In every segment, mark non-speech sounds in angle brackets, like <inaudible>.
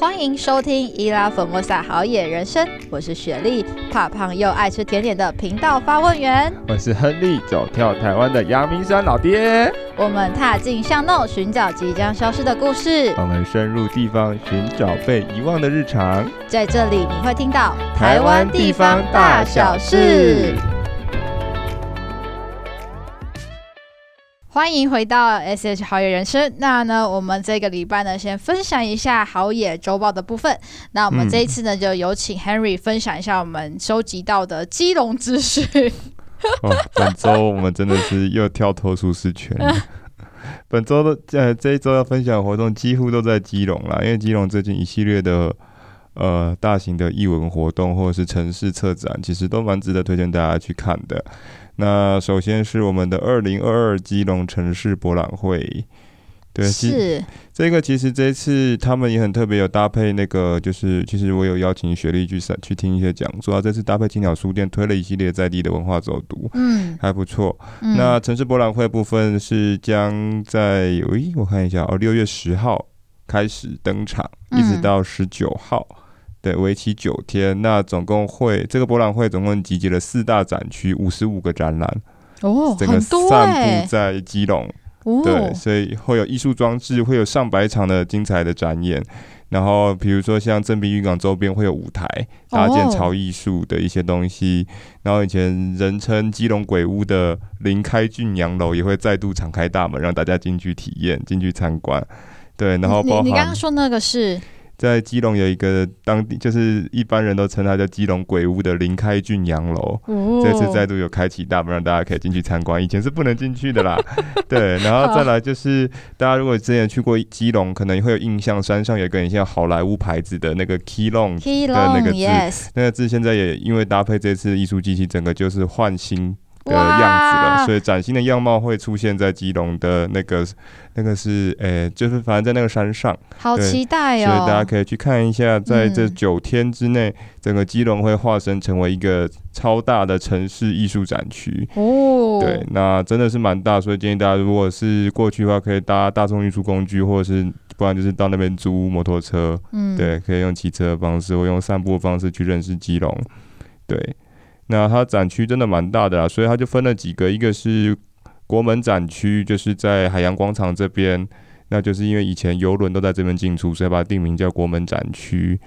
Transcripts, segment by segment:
欢迎收听伊拉粉莫萨好野人生，我是雪莉，怕胖又爱吃甜点的频道发问员。我是亨利，走跳台湾的阳明山老爹。我们踏进巷弄，寻找即将消失的故事。我们深入地方，寻找被遗忘的日常。在这里，你会听到台湾地方大小事。欢迎回到 SH 好野人生。那呢，我们这个礼拜呢，先分享一下好野周报的部分。那我们这一次呢，就有请 Henry 分享一下我们收集到的基隆资讯。<laughs> 哦，本周我们真的是又跳脱舒适圈。<laughs> 本周的呃，这一周要分享的活动几乎都在基隆啦，因为基隆最近一系列的呃大型的艺文活动或者是城市策展，其实都蛮值得推荐大家去看的。那首先是我们的二零二二基隆城市博览会，对，是这个其实这次他们也很特别，有搭配那个，就是其实我有邀请雪莉去去听一些讲座啊，这次搭配青鸟书店推了一系列在地的文化走读，嗯，还不错。嗯、那城市博览会部分是将在，诶，我看一下哦，六月十号开始登场，一直到十九号。嗯对，为期九天，那总共会这个博览会总共集结了四大展区，五十五个展览，哦，整个散布在基隆，哦，对，所以会有艺术装置，会有上百场的精彩的展演，然后比如说像正滨渔港周边会有舞台，搭建潮艺术的一些东西，哦，然后以前人称基隆鬼屋的林开俊洋楼也会再度敞开大门，让大家进去体验、进去参观，对，然后包你刚刚说那个是。在基隆有一个当地，就是一般人都称它叫基隆鬼屋的林开俊洋楼，哦、这次再度有开启大门，让大家可以进去参观。以前是不能进去的啦，<laughs> 对。然后再来就是，大家如果之前去过基隆，可能会有印象，山上有一个很像好莱坞牌子的那个 Keylong 的那个字.那个字现在也因为搭配这次艺术机器，整个就是换新。的样子了，所以崭新的样貌会出现在基隆的那个，那个是，诶、欸，就是反正在那个山上，好期待哦！所以大家可以去看一下，在这九天之内，整个基隆会化身成为一个超大的城市艺术展区。哦。对，那真的是蛮大，所以建议大家如果是过去的话，可以搭大众运输工具，或者是不然就是到那边租摩托车，嗯，对，可以用骑车的方式或用散步的方式去认识基隆，对。那它展区真的蛮大的啊，所以它就分了几个，一个是国门展区，就是在海洋广场这边，那就是因为以前游轮都在这边进出，所以把它定名叫国门展区。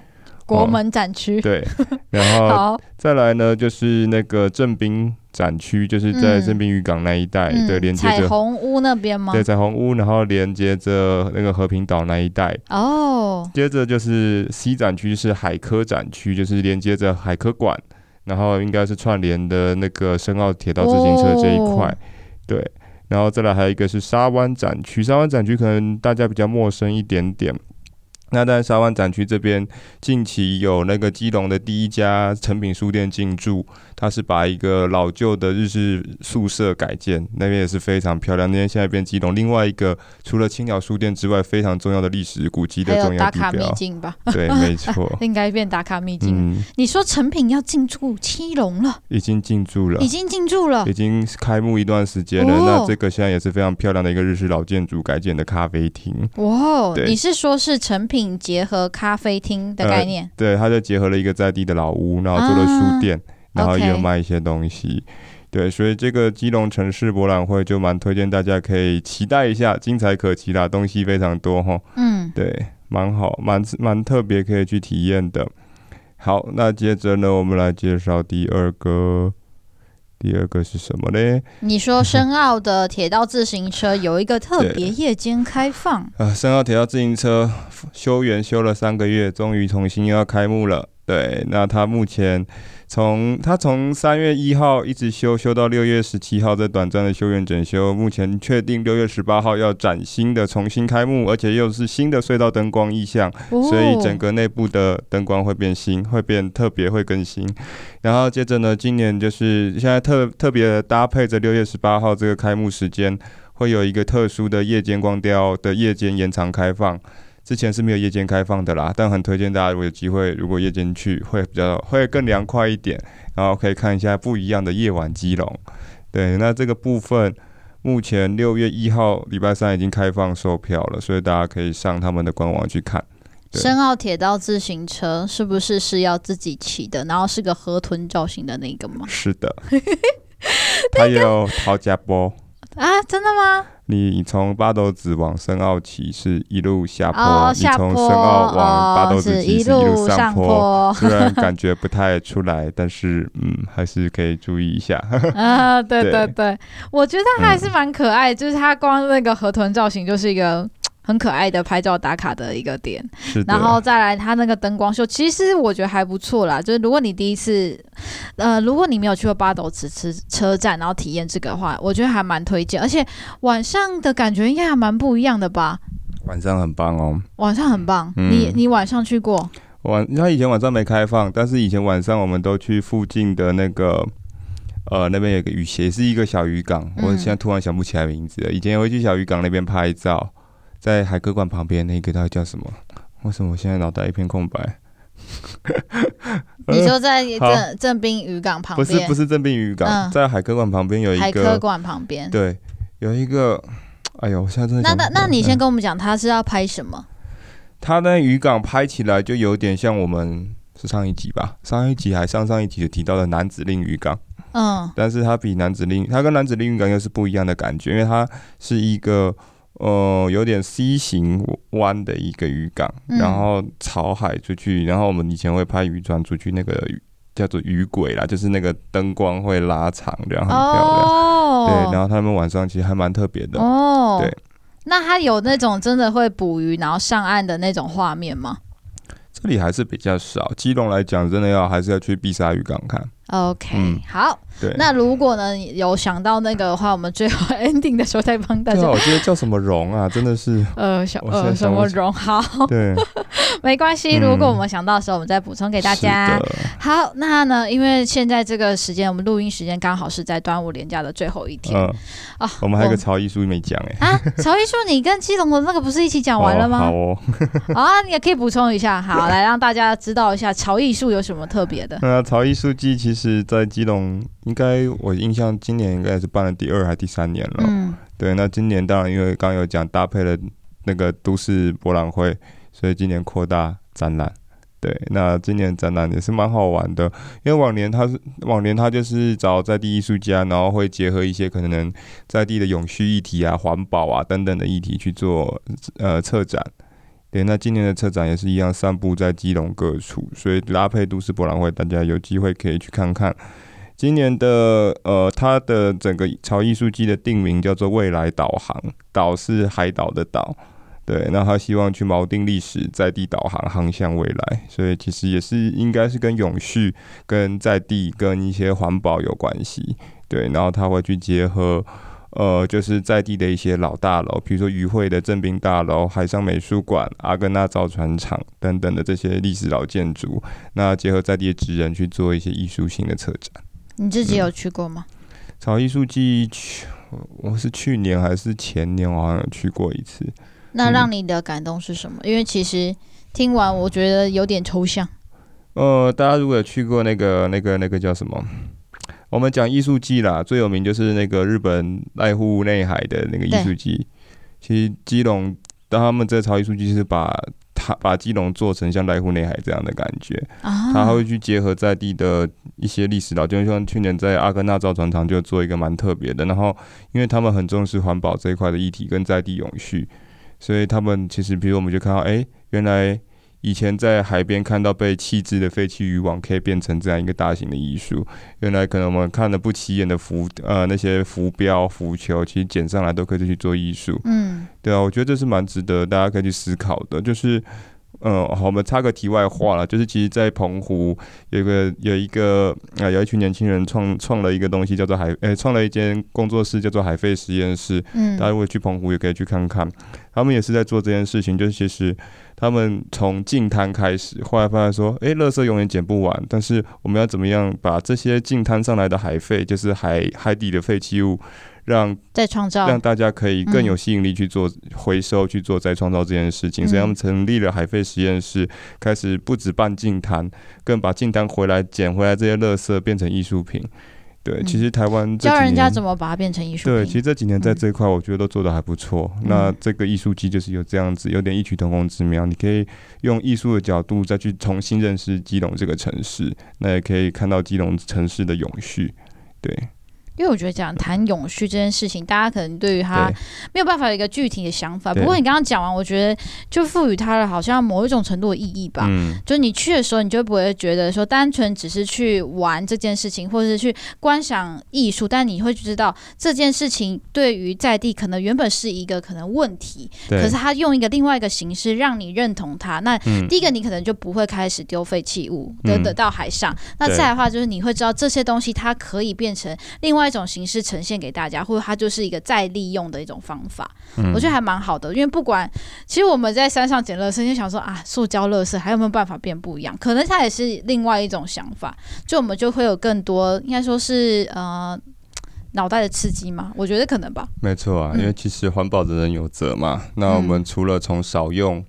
国门展区、哦、对，然后再来呢，就是那个正滨展区，就是在正滨渔港那一带，嗯、对，连接着彩虹屋那边吗？对，彩虹屋，然后连接着那个和平岛那一带。哦，接着就是 C 展区是海科展区，就是连接着海科馆。然后应该是串联的那个深澳铁道自行车这一块，哦、对，然后再来还有一个是沙湾展区，沙湾展区可能大家比较陌生一点点。那在沙湾展区这边，近期有那个基隆的第一家成品书店进驻，它是把一个老旧的日式宿舍改建，那边也是非常漂亮。那边现在变基隆另外一个除了青鸟书店之外非常重要的历史古迹的重要地标。打卡秘境吧？对，没错，<laughs> 应该变打卡秘境。嗯、你说成品要进驻七龙了？已经进驻了，已经进驻了，已经开幕一段时间了。哦、那这个现在也是非常漂亮的一个日式老建筑改建的咖啡厅。哇，哦你是说是成品？结合咖啡厅的概念，呃，对，它就结合了一个在地的老屋，然后做了书店，啊、然后也有卖一些东西对，所以这个基隆城市博览会就蛮推荐大家可以期待一下，精彩可期啦，东西非常多哈，嗯，对，蛮好，蛮蛮特别，可以去体验的。好，那接着呢，我们来介绍第二个。第二个是什么呢？你说深澳的铁道自行车有一个特别夜间开放啊！深澳铁道自行车修园修了三个月，终于重新又要开幕了。对，那它目前。从他从三月一号一直修修到六月十七号，这短暂的休院整修，目前确定六月十八号要崭新的重新开幕，而且又是新的隧道灯光意象，所以整个内部的灯光会变新，会变特别会更新。然后接着呢，今年就是现在特特别搭配着六月十八号这个开幕时间，会有一个特殊的夜间光雕的夜间延长开放。之前是没有夜间开放的啦，但很推荐大家如果有机会，如果夜间去会比较会更凉快一点，然后可以看一下不一样的夜晚基隆。对，那这个部分目前六月一号礼拜三已经开放售票了，所以大家可以上他们的官网去看。深澳铁道自行车是不是是要自己骑的？然后是个河豚造型的那个吗？是的，<laughs> 它有陶家坡啊，真的吗？你从八斗子往深澳骑是一路下坡，哦、下坡你从深澳往八斗子骑是一路上坡。<laughs> 虽然感觉不太出来，但是嗯，还是可以注意一下。<laughs> 啊，对对对，对我觉得它还是蛮可爱，嗯、就是它光那个河豚造型就是一个。很可爱的拍照打卡的一个点，然后再来它那个灯光秀，其实我觉得还不错啦。就是如果你第一次，呃，如果你没有去过八斗子车车站，然后体验这个的话，我觉得还蛮推荐。而且晚上的感觉应该还蛮不一样的吧？晚上很棒哦，晚上很棒。嗯、你你晚上去过？晚，他以前晚上没开放，但是以前晚上我们都去附近的那个，呃，那边有个渔协，是一个小渔港。我现在突然想不起来名字了。以前也会去小渔港那边拍照。在海科馆旁边那个到底叫什么？为什么我现在脑袋一片空白？你说 <laughs> 在正正滨渔港旁边？不是不是正滨渔港，嗯、在海科馆旁边有一个海科馆旁边。对，有一个。哎呦，我现在真的那那那你先跟我们讲，他是要拍什么？他那渔港拍起来就有点像我们是上一集吧？上一集还上上一集就提到的男子令渔港。嗯，但是它比男子令，它跟男子令渔港又是不一样的感觉，因为它是一个。呃，有点 C 型弯的一个渔港，嗯、然后朝海出去，然后我们以前会拍渔船出去，那个叫做渔轨啦，就是那个灯光会拉长，这样很漂亮。哦、对，然后他们晚上其实还蛮特别的。哦，对。那他有那种真的会捕鱼，然后上岸的那种画面吗？这里还是比较少。基隆来讲，真的要还是要去碧沙渔港看。OK，、嗯、好。对，那如果呢有想到那个的话，我们最后 <laughs> ending 的时候再帮大家。对，我觉得叫什么荣啊，真的是 <laughs> 呃小呃什么荣 <laughs> 好。对，没关系，如果我们想到的时候，我们再补充给大家。嗯、好，那呢，因为现在这个时间，我们录音时间刚好是在端午连假的最后一天啊。我们还有个曹艺术没讲哎。啊，曹艺术，你跟基隆的那个不是一起讲完了吗？哦好哦。啊，你也可以补充一下，好，来让大家知道一下曹艺术有什么特别的。那曹艺术季其实，在基隆。应该我印象今年应该是办了第二还第三年了。嗯，对，那今年当然因为刚刚有讲搭配了那个都市博览会，所以今年扩大展览。对，那今年展览也是蛮好玩的，因为往年他是往年他就是找在地艺术家，然后会结合一些可能在地的永续议题啊、环保啊等等的议题去做呃策展。对，那今年的车展也是一样，散布在基隆各处，所以搭配都市博览会，大家有机会可以去看看。今年的呃，它的整个潮艺术季的定名叫做“未来导航”，岛是海岛的岛，对。那他希望去锚定历史，在地导航，航向未来。所以其实也是应该是跟永续、跟在地、跟一些环保有关系，对。然后他会去结合呃，就是在地的一些老大楼，比如说渔会的正滨大楼、海上美术馆、阿根纳造船厂等等的这些历史老建筑，那结合在地的职人去做一些艺术性的策展。你自己有去过吗？草艺术季去，我是去年还是前年，我好像有去过一次。那让你的感动是什么？嗯、因为其实听完我觉得有点抽象。呃，大家如果有去过那个、那个、那个叫什么？我们讲艺术季啦，最有名就是那个日本濑户内海的那个艺术季。其实基隆，当他们这个潮艺术季是把。他把基隆做成像濑户内海这样的感觉，他还会去结合在地的一些历史老建筑，像去年在阿根纳造船厂就做一个蛮特别的。然后，因为他们很重视环保这一块的议题跟在地永续，所以他们其实，比如我们就看到，哎，原来。以前在海边看到被弃置的废弃渔网，可以变成这样一个大型的艺术。原来可能我们看的不起眼的浮呃那些浮标浮球，其实捡上来都可以去做艺术。嗯，对啊，我觉得这是蛮值得大家可以去思考的。就是，嗯，好，我们插个题外话了，就是其实，在澎湖有一个有一个啊、呃，有一群年轻人创创了一个东西，叫做海，诶，创了一间工作室，叫做海废实验室。嗯，大家如果去澎湖也可以去看看，他们也是在做这件事情，就是其实。他们从净滩开始，后来发现说，诶，垃圾永远捡不完，但是我们要怎么样把这些净滩上来的海废，就是海海底的废弃物，让再创造，让大家可以更有吸引力去做回收，嗯、去做再创造这件事情。所以他们成立了海废实验室，开始不止办净滩，更把净滩回来捡回来这些垃圾变成艺术品。对，其实台湾教人家怎么把它变成艺术。对，其实这几年在这一块，我觉得都做的还不错。嗯、那这个艺术机就是有这样子，有点异曲同工之妙。你可以用艺术的角度再去重新认识基隆这个城市，那也可以看到基隆城市的永续。对。因为我觉得讲谈永续这件事情，大家可能对于它没有办法有一个具体的想法。不过你刚刚讲完，我觉得就赋予它了好像某一种程度的意义吧。嗯，就你去的时候，你就不会觉得说单纯只是去玩这件事情，或者是去观赏艺术，但你会知道这件事情对于在地可能原本是一个可能问题，可是他用一个另外一个形式让你认同他。那第一个，你可能就不会开始丢废弃物得得到海上。那再的话，就是你会知道这些东西它可以变成另外。一种形式呈现给大家，或者它就是一个再利用的一种方法，嗯、我觉得还蛮好的。因为不管，其实我们在山上捡垃圾，就想说啊，塑胶垃圾还有没有办法变不一样？可能它也是另外一种想法，就我们就会有更多，应该说是呃脑袋的刺激嘛。我觉得可能吧。没错啊，因为其实环保的人有责嘛。嗯、那我们除了从少用。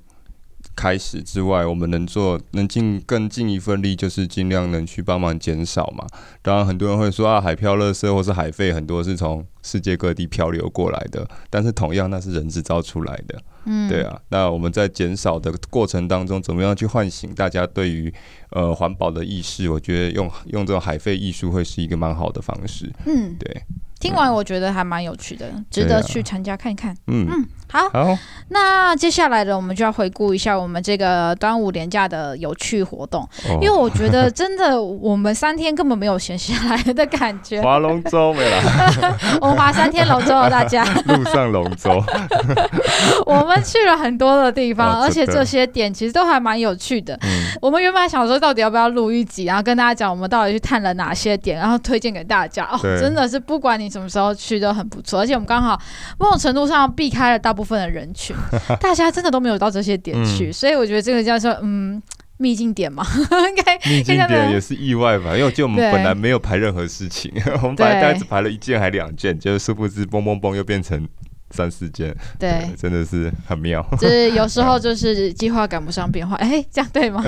开始之外，我们能做能尽更尽一份力，就是尽量能去帮忙减少嘛。当然，很多人会说啊，海漂垃圾或是海废，很多是从世界各地漂流过来的，但是同样那是人制造出来的。嗯，对啊。那我们在减少的过程当中，怎么样去唤醒大家对于呃环保的意识？我觉得用用这种海废艺术会是一个蛮好的方式。嗯，对。听完我觉得还蛮有趣的，嗯、值得去参加看一看。嗯嗯，好，好，那接下来呢我们就要回顾一下我们这个端午连假的有趣活动，哦、因为我觉得真的我们三天根本没有闲下来的感觉。划龙舟没啦？<laughs> 我们划三天龙舟，大家 <laughs> 路上龙舟。<laughs> 我们去了很多的地方，而且这些点其实都还蛮有趣的。嗯、我们原本想说到底要不要录一集，然后跟大家讲我们到底去探了哪些点，然后推荐给大家。哦，真的是不管你。什么时候去都很不错，而且我们刚好某种程度上避开了大部分的人群，<laughs> 大家真的都没有到这些点去，嗯、所以我觉得这个叫做嗯秘境点嘛，<laughs> 应该秘境点也是意外吧，因为就我们本来没有排任何事情，<laughs> 我们本来大概只排了一件还两件，结果殊不知嘣嘣嘣又变成。三四件，对，<laughs> 真的是很妙。就是有时候 <laughs> 就是计划赶不上变化，哎、欸，这样对吗？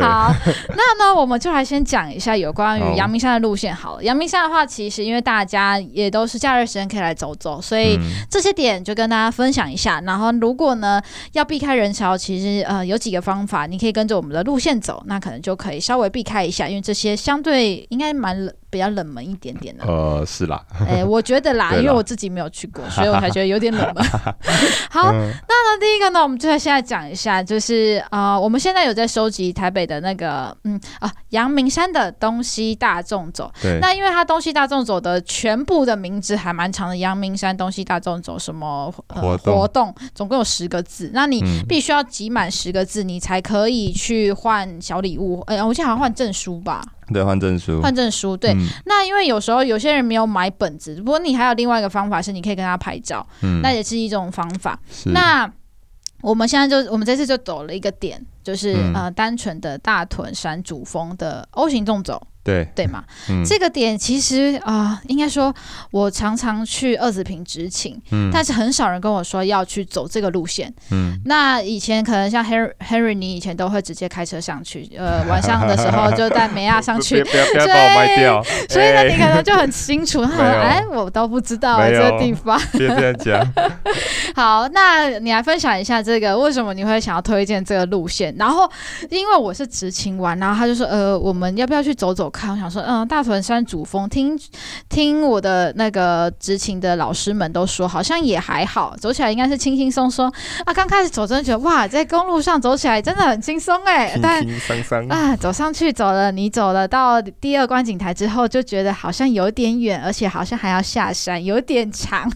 好，那呢，我们就来先讲一下有关于阳明山的路线好了。阳明山的话，其实因为大家也都是假日时间可以来走走，所以这些点就跟大家分享一下。然后，如果呢要避开人潮，其实呃有几个方法，你可以跟着我们的路线走，那可能就可以稍微避开一下，因为这些相对应该蛮冷。比较冷门一点点的，呃，是啦，哎、欸，我觉得啦，<laughs> 啦因为我自己没有去过，所以我才觉得有点冷门。<laughs> 好，嗯、那呢，第一个呢，我们就在现在讲一下，就是啊、呃，我们现在有在收集台北的那个，嗯啊，阳明山的东西大众走。对，那因为它东西大众走的全部的名字还蛮长的，阳明山东西大众走什么、呃、活动，活动总共有十个字，那你必须要集满十个字，你才可以去换小礼物。哎、欸，我记得好像换证书吧。对，换证书，换证书。对，嗯、那因为有时候有些人没有买本子，不过你还有另外一个方法是，你可以跟他拍照，嗯、那也是一种方法。那我们现在就，我们这次就走了一个点，就是、嗯、呃，单纯的大屯山主峰的 O 型纵走。对对嘛，嗯、这个点其实啊、呃，应该说，我常常去二子坪执勤，嗯、但是很少人跟我说要去走这个路线。嗯，那以前可能像 Henry Henry，你以前都会直接开车上去，呃，<laughs> 晚上的时候就带梅亚上去，不要不要把我卖掉。所以呢，你可能就很清楚，哎，我都不知道这个地方。别这样讲。<laughs> 好，那你来分享一下这个为什么你会想要推荐这个路线？然后因为我是执勤完，然后他就说，呃，我们要不要去走走？看，我想说，嗯，大屯山主峰，听听我的那个执勤的老师们都说，好像也还好，走起来应该是轻轻松松啊。刚开始走，真的觉得哇，在公路上走起来真的很轻松哎，但啊，走上去走了，你走了到第二观景台之后，就觉得好像有点远，而且好像还要下山，有点长。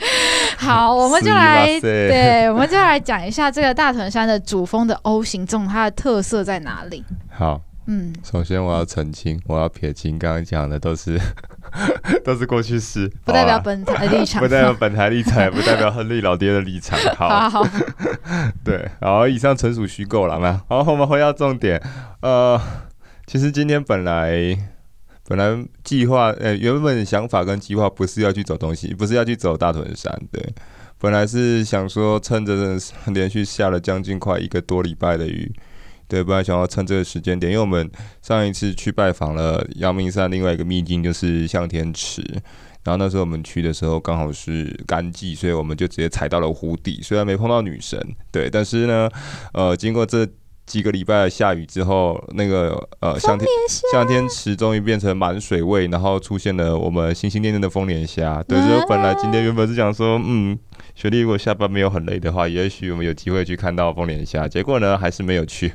<laughs> 好，我们就来，对，我们就来讲一下这个大屯山的主峰的 O 型纵，它的特色在哪里？好。嗯，首先我要澄清，我要撇清刚刚讲的都是 <laughs> 都是过去式，不代表本台立场，<laughs> 不代表本台立场，也不代表亨利老爹的立场。<laughs> 好，好，好，对，好，以上纯属虚构了嘛。好，我们回到重点。呃，其实今天本来本来计划，呃，原本想法跟计划不是要去走东西，不是要去走大屯山，对，本来是想说趁着连续下了将近快一个多礼拜的雨。对，本来想要趁这个时间点，因为我们上一次去拜访了阳明山另外一个秘境，就是向天池。然后那时候我们去的时候刚好是干季，所以我们就直接踩到了湖底。虽然没碰到女神，<laughs> 对，但是呢，呃，经过这几个礼拜的下雨之后，那个呃向天向天池终于变成满水位，然后出现了我们心心念念的丰年虾。对，所以本来今天原本是想说，嗯。雪莉，如果下班没有很累的话，也许我们有机会去看到丰年虾。结果呢，还是没有去。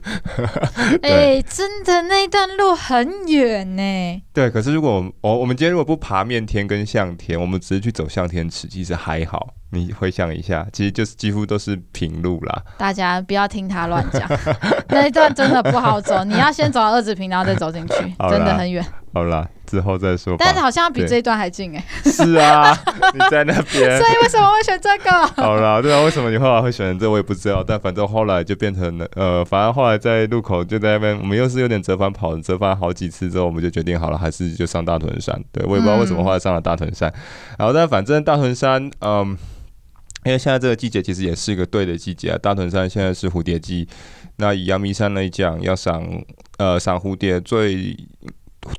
<laughs> 哎、欸，真的那一段路很远呢。对，可是如果我们我我们今天如果不爬面天跟向天，我们只是去走向天池，其实还好。你回想一下，其实就是几乎都是平路啦。大家不要听他乱讲，<laughs> 那一段真的不好走。你要先走到二子坪，然后再走进去，<laughs> 真的很远。好啦。之后再说，但是好像比这一段还近哎。是啊，<laughs> 你在那边，所以为什么会选这个？好啦，对啊，为什么你后来会选这？我也不知道。但反正后来就变成了，呃，反正后来在路口就在那边，我们又是有点折返跑，折返好几次之后，我们就决定好了，还是就上大屯山。对，我也不知道为什么后来上了大屯山。嗯、然后但反正大屯山，嗯，因为现在这个季节其实也是一个对的季节啊。大屯山现在是蝴蝶季，那以阳明山来讲，要赏呃赏蝴蝶最。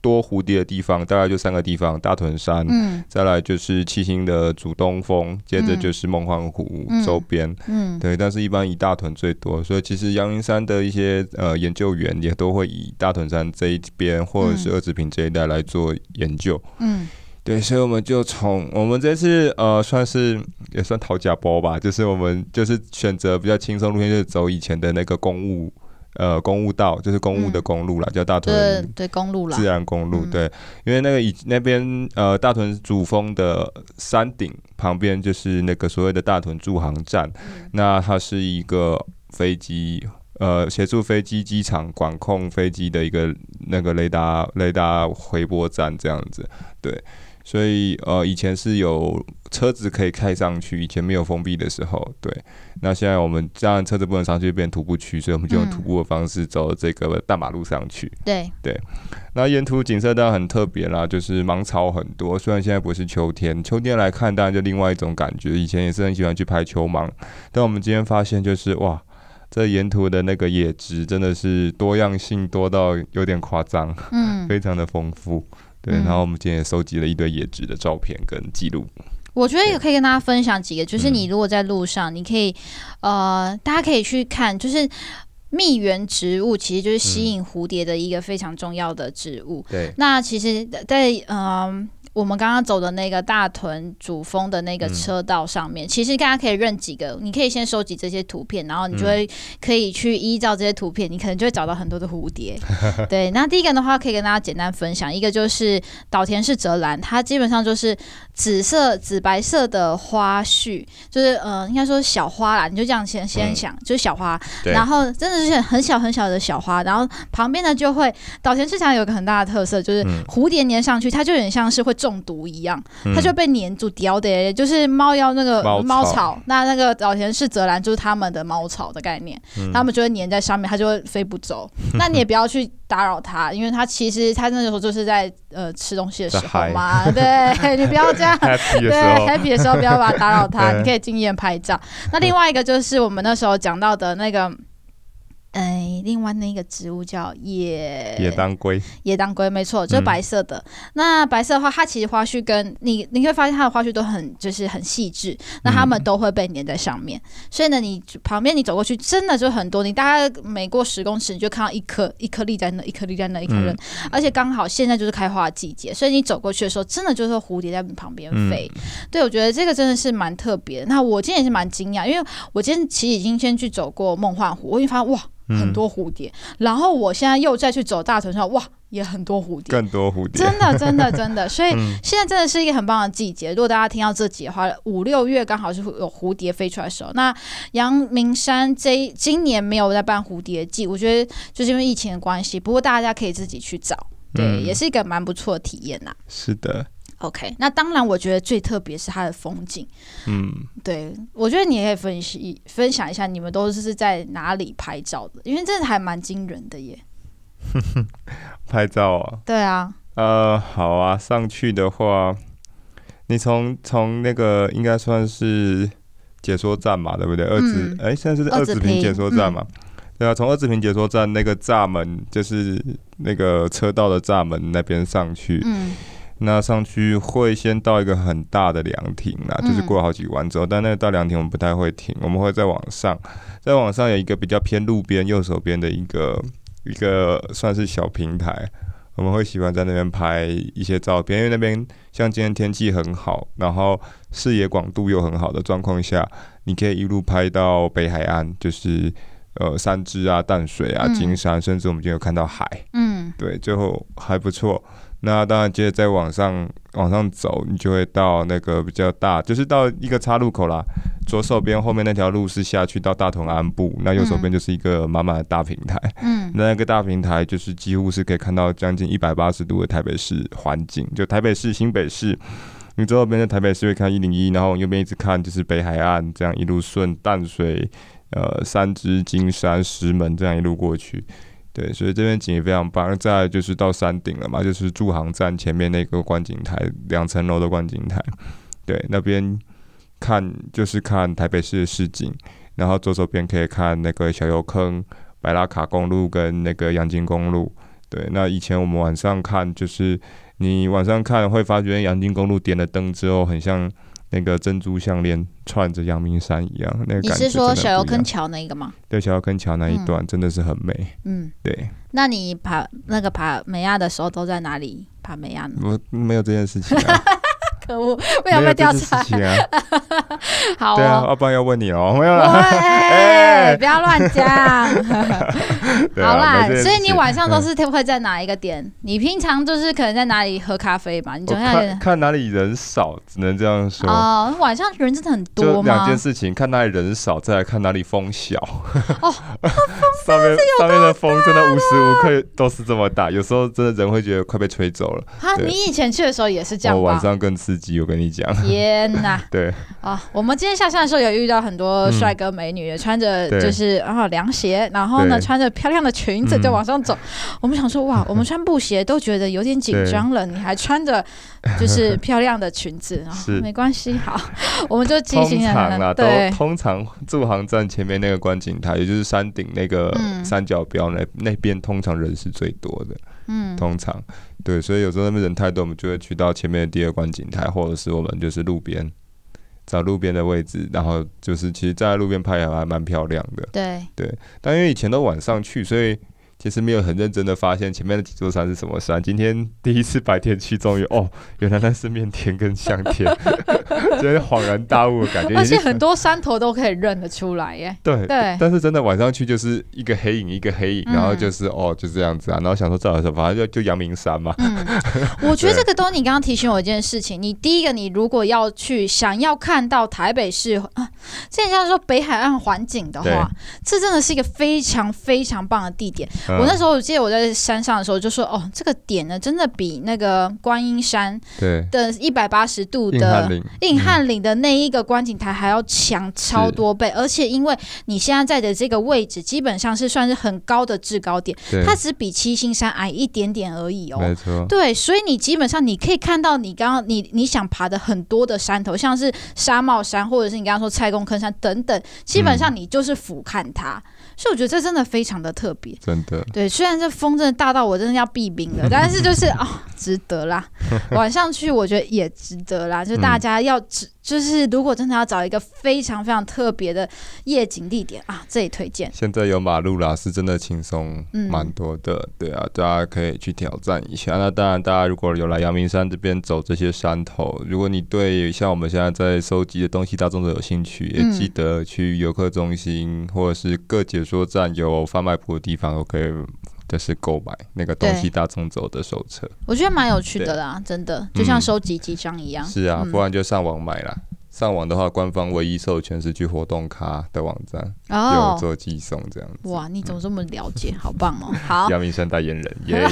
多蝴蝶的地方大概就三个地方：大屯山，嗯，再来就是七星的主东峰，接着就是梦幻湖周边，嗯，嗯，对。但是，一般以大屯最多，所以其实阳明山的一些呃研究员也都会以大屯山这一边或者是二子坪这一带来做研究，嗯，对。所以我们就从我们这次呃算是也算讨价包吧，就是我们就是选择比较轻松路线，就是走以前的那个公务。呃，公务道就是公务的公路啦，嗯、叫大屯对，对公路啦，自然公路、嗯、对，因为那个以那边呃大屯主峰的山顶旁边就是那个所谓的大屯驻航站，嗯、那它是一个飞机呃协助飞机机场管控飞机的一个那个雷达雷达回波站这样子，对。所以，呃，以前是有车子可以开上去，以前没有封闭的时候，对。那现在我们这样车子不能上去，变徒步区，所以我们就用徒步的方式走这个大马路上去。对对。那沿途景色当然很特别啦，就是芒草很多。虽然现在不是秋天，秋天来看当然就另外一种感觉。以前也是很喜欢去拍秋芒，但我们今天发现就是哇，这沿途的那个野植真的是多样性多到有点夸张，嗯，<laughs> 非常的丰富。对，然后我们今天也收集了一堆野植的照片跟记录。我觉得也可以跟大家分享几个，就是你如果在路上，你可以，呃，大家可以去看，就是蜜源植物，其实就是吸引蝴蝶的一个非常重要的植物。对，那其实，在嗯。呃我们刚刚走的那个大屯主峰的那个车道上面，嗯、其实大家可以认几个，你可以先收集这些图片，然后你就会可以去依照这些图片，你可能就会找到很多的蝴蝶。<laughs> 对，那第一个的话，可以跟大家简单分享，一个就是岛田氏泽兰，它基本上就是紫色、紫白色的花絮，就是呃，应该说小花啦，你就这样先先想，嗯、就是小花，然后真的是很小很小的小花，然后旁边呢就会岛田市场有个很大的特色，就是蝴蝶粘上去，它就有点像是会。中毒一样，它就被黏住，叼的，就是猫要那个猫草，那那个早田是泽兰就是他们的猫草的概念，嗯、他们就会粘在上面，它就会飞不走。<laughs> 那你也不要去打扰它，因为它其实它那个时候就是在呃吃东西的时候嘛，<laughs> 对，你不要这样，<laughs> 对，happy 的时候不要把它打扰它，你可以经验拍照。那另外一个就是我们那时候讲到的那个。哎，另外那个植物叫野野当归，野当归没错，就是白色的。嗯、那白色的话，它其实花絮跟你你会发现它的花絮都很就是很细致，那它们都会被粘在上面。嗯、所以呢，你旁边你走过去，真的就很多，你大概每过十公尺，你就看到一颗一颗粒在那，一颗粒在那，一颗人。嗯、而且刚好现在就是开花的季节，所以你走过去的时候，真的就是蝴蝶在你旁边飞。嗯、对，我觉得这个真的是蛮特别。那我今天也是蛮惊讶，因为我今天其实已经先去走过梦幻湖，我已经发现哇。很多蝴蝶，嗯、然后我现在又再去走大屯上，哇，也很多蝴蝶，更多蝴蝶，真的，真的，真的。<laughs> 所以现在真的是一个很棒的季节。如果大家听到这集的话，五六月刚好是有蝴蝶飞出来的时候。那阳明山这今年没有在办蝴蝶季，我觉得就是因为疫情的关系。不过大家可以自己去找，对，嗯、也是一个蛮不错的体验呐。是的。OK，那当然，我觉得最特别是它的风景。嗯，对，我觉得你也可以分析分享一下，你们都是在哪里拍照的？因为这还蛮惊人的耶。<laughs> 拍照啊？对啊。呃，好啊，上去的话，你从从那个应该算是解说站嘛，对不对？二子，哎、嗯，现在是二子坪解说站嘛。对啊，从二子坪解说站那个闸门，就是那个车道的闸门那边上去。嗯。那上去会先到一个很大的凉亭啦，就是过了好几弯之后，嗯、但那个大凉亭我们不太会停，我们会再往上，再往上有一个比较偏路边右手边的一个一个算是小平台，我们会喜欢在那边拍一些照片，因为那边像今天天气很好，然后视野广度又很好的状况下，你可以一路拍到北海岸，就是呃三芝啊、淡水啊、金山，嗯、甚至我们就有看到海，嗯，对，最后还不错。那当然，接着再往上往上走，你就会到那个比较大，就是到一个岔路口啦。左手边后面那条路是下去到大同安部，那右手边就是一个满满的大平台。嗯，那那个大平台就是几乎是可以看到将近一百八十度的台北市环境，就台北市、新北市。你左手边的台北市会看一零一，然后右边一直看就是北海岸，这样一路顺淡水、呃三芝、金山、石门这样一路过去。对，所以这边景也非常棒。再就是到山顶了嘛，就是驻航站前面那个观景台，两层楼的观景台。对，那边看就是看台北市的市景，然后左手边可以看那个小油坑、白拉卡公路跟那个阳金公路。对，那以前我们晚上看，就是你晚上看会发觉阳金公路点了灯之后，很像。那个珍珠项链串着阳明山一样，那个。你是说小油坑桥那一个吗？对，小油坑桥那一段真的是很美。嗯，对。那你爬那个爬美亚的时候都在哪里爬美亚呢？我没有这件事情啊。<laughs> 可恶，为什么被调查？<laughs> 好、哦，对啊，要不然要问你哦。没有了，<laughs> 哎，不要乱讲。好啦，所以你晚上都是会在哪一个点？嗯、你平常就是可能在哪里喝咖啡嘛？你总要看，看哪里人少，只能这样说。哦，晚上人真的很多吗？两件事情，看哪里人少，再来看哪里风小。哦，<laughs> 上面上面的风真的无时无刻都是这么大，有时候真的人会觉得快被吹走了。啊，你以前去的时候也是这样？我晚上更刺激，我跟你讲。天哪！<laughs> 对啊，我们今天下山的时候有遇到很多帅哥美女，嗯、穿着就是然后凉鞋，然后呢穿着漂亮的裙子就往上走。嗯、<laughs> 我们想说哇，<laughs> 我们穿布鞋都觉得有点紧张了，你还穿着 <laughs> 就是漂亮的裙子，是没关系，好，我们就进行了。都通常驻航站前面那个观景台，也就是山顶那个三角标那、嗯、那边，通常人是最多的。嗯，通常对，所以有时候那边人太多，我们就会去到前面的第二观景台，或者是我们就是路边找路边的位置，然后就是其实站在路边拍也还蛮漂亮的。对对，但因为以前都晚上去，所以。其实没有很认真的发现前面的几座山是什么山。今天第一次白天去，终于哦，<laughs> 原来那是面田跟香田，<laughs> 真是恍然大悟的感觉。而且很多山头都可以认得出来耶。对对，对但是真的晚上去就是一个黑影一个黑影，然后就是、嗯、哦就这样子啊，然后想说照什么，反正就就阳明山嘛。嗯，我觉得 <laughs> 这个东你刚刚提醒我一件事情，你第一个你如果要去想要看到台北市啊，现在像说北海岸环境的话，这真的是一个非常非常棒的地点。我那时候我记得我在山上的时候就说哦，这个点呢真的比那个观音山的一百八十度的硬汉岭。的那一个观景台还要强超多倍，而且因为你现在在的这个位置基本上是算是很高的制高点，它只比七星山矮一点点而已哦。没错，对，所以你基本上你可以看到你刚刚你你想爬的很多的山头，像是沙帽山或者是你刚刚说蔡公坑山等等，基本上你就是俯瞰它。所以我觉得这真的非常的特别，真的。对，虽然这风真的大到我真的要避冰了，但是就是啊、<laughs> 哦，值得啦。晚上去我觉得也值得啦，就大家要值。嗯就是如果真的要找一个非常非常特别的夜景地点啊，这里推荐。现在有马路啦，是真的轻松蛮多的，嗯、对啊，大家可以去挑战一下。那当然，大家如果有来阳明山这边走这些山头，如果你对像我们现在在收集的东西大众都有兴趣，也记得去游客中心或者是各解说站有贩卖铺的地方都可以。就是购买那个东西大众走的手册，我觉得蛮有趣的啦，真的就像收集几张一样。是啊，不然就上网买啦。嗯上网的话，官方唯一授权是去活动咖的网站，有做寄送这样子。哇，你怎么这么了解？<laughs> 好棒哦！好，阳明山代言人耶！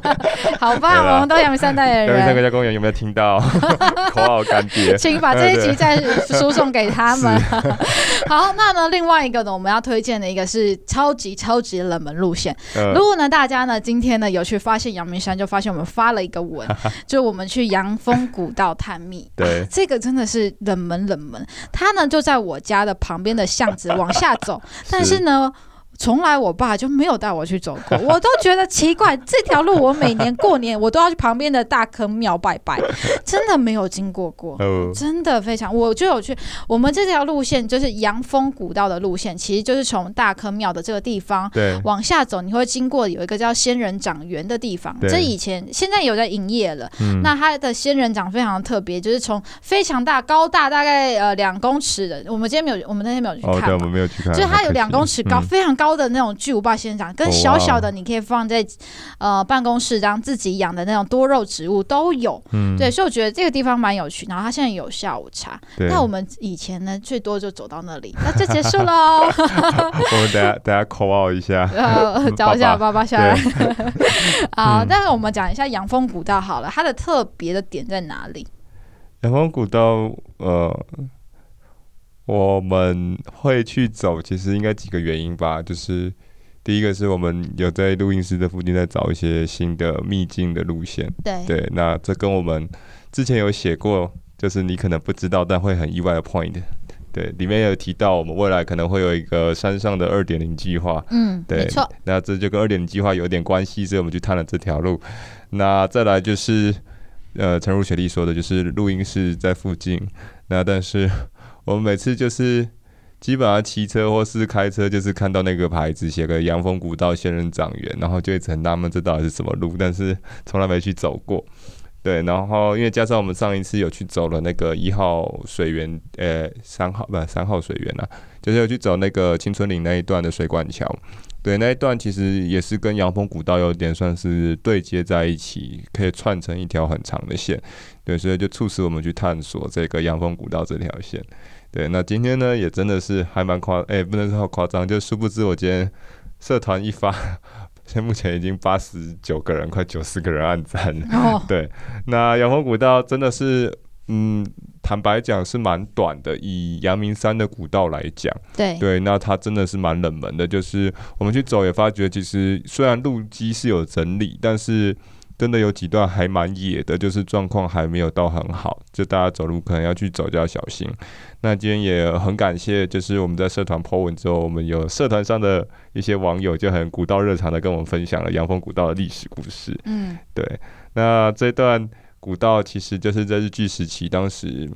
<laughs> 好棒，我们都阳明山代言人。阳明山国家公园有没有听到？<laughs> 口号干爹，请把这一集再输送给他们。好，那呢，另外一个呢，我们要推荐的一个是超级超级冷门路线。如果呢，大家呢今天呢有去发现阳明山，就发现我们发了一个文，就我们去阳峰古道探秘。对，这个真的是冷。冷门冷门，他呢就在我家的旁边的巷子往下走，但是呢，从来我爸就没有带我去走过，<laughs> 我都觉得奇怪。这条路我每年过年我都要去旁边的大坑庙拜拜，<laughs> 真的没有经过过，真的非常。我就有去我们这条路线，就是阳峰古道的路线，其实就是从大坑庙的这个地方往下走，你会经过有一个叫仙人掌园的地方。这以前现在有在营业了。那它的仙人掌非常特别，就是从非常大高大大概呃两公尺的，我们今天没有，我们那天没有去看，我们没有去看，就是它有两公尺高，非常高。高的那种巨无霸仙人掌，跟小小的你可以放在、哦、呃办公室，当自己养的那种多肉植物都有。嗯，对，所以我觉得这个地方蛮有趣。然后它现在有下午茶，那我们以前呢最多就走到那里，那就结束喽。<laughs> 我们等下等下 call out 一下，呃，<laughs> 找一下爸爸下来。<laughs> 好，但是我们讲一下阳峰古道好了，它的特别的点在哪里？阳峰古道，呃。我们会去走，其实应该几个原因吧。就是第一个是我们有在录音室的附近在找一些新的秘境的路线。对对，那这跟我们之前有写过，就是你可能不知道但会很意外的 point。对，里面有提到我们未来可能会有一个山上的二点零计划。嗯，对，没错。那这就跟二点零计划有点关系，所以我们去探了这条路。那再来就是，呃，陈如雪莉说的，就是录音室在附近。那但是。我们每次就是基本上骑车或是开车，就是看到那个牌子写个阳峰古道仙人掌园，然后就一直很纳闷这到底是什么路，但是从来没去走过。对，然后因为加上我们上一次有去走了那个一号水源，呃，三号不三号水源啊，就是有去走那个青春岭那一段的水管桥。对，那一段其实也是跟阳峰古道有点算是对接在一起，可以串成一条很长的线。对，所以就促使我们去探索这个阳峰古道这条线。对，那今天呢也真的是还蛮夸，哎、欸，不能说夸张，就殊不知我今天社团一发，现在目前已经八十九个人，快九十个人按赞。Oh. 对，那阳光古道真的是，嗯，坦白讲是蛮短的，以阳明山的古道来讲，对对，那它真的是蛮冷门的，就是我们去走也发觉，其实虽然路基是有整理，但是。真的有几段还蛮野的，就是状况还没有到很好，就大家走路可能要去走就要小心。那今天也很感谢，就是我们在社团 po 文之后，我们有社团上的一些网友就很古道热肠的跟我们分享了阳峰古道的历史故事。嗯，对。那这段古道其实就是在日据时期，当时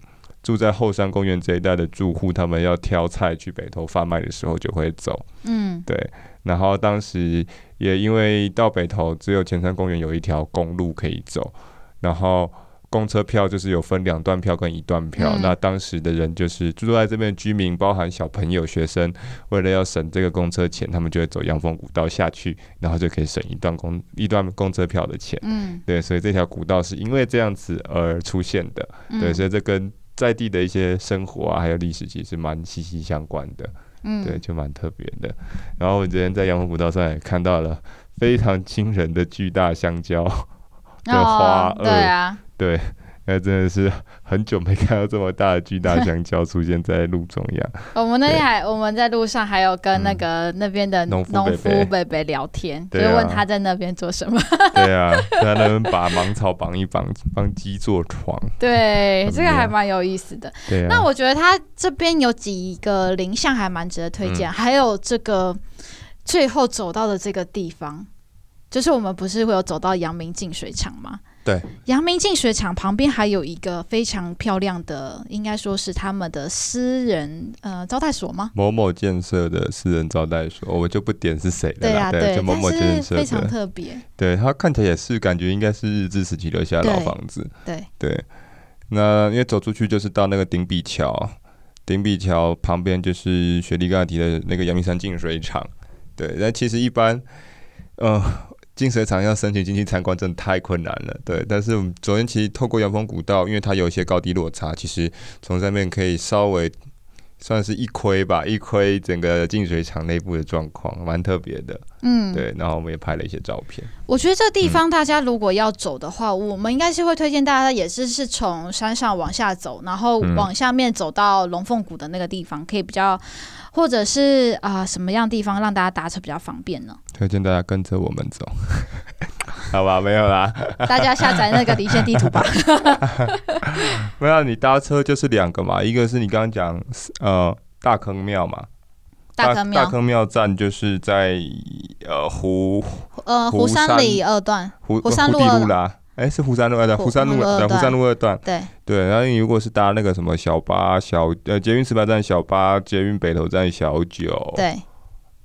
住在后山公园这一带的住户，他们要挑菜去北投贩卖的时候就会走。嗯，对。然后当时也因为到北投只有前山公园有一条公路可以走，然后公车票就是有分两段票跟一段票。嗯、那当时的人就是住在这边的居民，包含小朋友、学生，为了要省这个公车钱，他们就会走阳峰古道下去，然后就可以省一段公一段公车票的钱。嗯，对，所以这条古道是因为这样子而出现的。对，所以这跟在地的一些生活啊，还有历史其实蛮息息相关的。嗯，对，就蛮特别的。然后我今天在阳湖古道上也看到了非常惊人的巨大香蕉的花哦，<laughs> 对啊，对。那真的是 <laughs> 很久没看到这么大的巨大香蕉 <laughs> 出现在路中央。我们那天还我们在路上还有跟那个那边的农夫伯伯聊天，就问他在那边做什么。<laughs> 对啊，在那边把芒草绑一绑，帮鸡做床。对，这个还蛮有意思的。对啊。那我觉得他这边有几个林相还蛮值得推荐，还有这个最后走到的这个地方，就是我们不是会有走到阳明净水厂吗？对，阳明净水厂旁边还有一个非常漂亮的，应该说是他们的私人呃招待所吗？某某建设的私人招待所，我就不点是谁了。对啊，对，就某某建设的，非常特别。对，它看起来也是感觉应该是日治时期留下的老房子。对对，那因为走出去就是到那个顶比桥，顶比桥旁边就是雪莉刚才提的那个阳明山净水厂。对，但其实一般，呃。净水厂要申请进去参观，真的太困难了。对，但是我们昨天其实透过阳峰古道，因为它有一些高低落差，其实从上面可以稍微算是一窥吧，一窥整个净水厂内部的状况，蛮特别的。嗯，对。然后我们也拍了一些照片。我觉得这个地方大家如果要走的话，嗯、我们应该是会推荐大家，也是是从山上往下走，然后往下面走到龙凤谷的那个地方，可以比较。或者是啊、呃，什么样地方让大家搭车比较方便呢？推荐大家跟着我们走，<laughs> 好吧？没有啦，<laughs> <laughs> 大家下载那个离线地图吧。没有，你搭车就是两个嘛，一个是你刚刚讲呃大坑庙嘛，大坑庙大坑庙站就是在呃湖呃湖山里二段，湖湖山路路啦，哎是湖山路二段，湖山路对湖山路二段，对对。然后你如果是搭那个什么小巴小呃捷运十八站小巴，捷运北投站小九，对。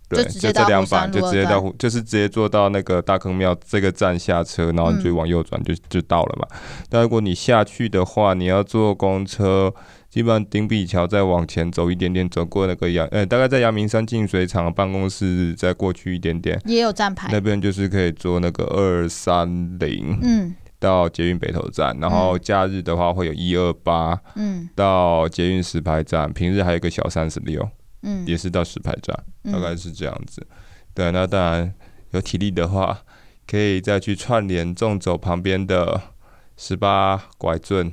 对，就这两班就直接到，就是直接坐到那个大坑庙这个站下车，然后你就往右转就就到了嘛。但如果你下去的话，你要坐公车，基本上顶比桥再往前走一点点，走过那个阳呃，大概在阳明山净水厂办公室再过去一点点，也有站牌，那边就是可以坐那个二三零，嗯，到捷运北投站，然后假日的话会有一二八，嗯，到捷运石牌站，平日还有一个小三十六。嗯，也是到石牌站，大概是这样子。嗯、对，那当然有体力的话，可以再去串联纵走旁边的十八拐圳。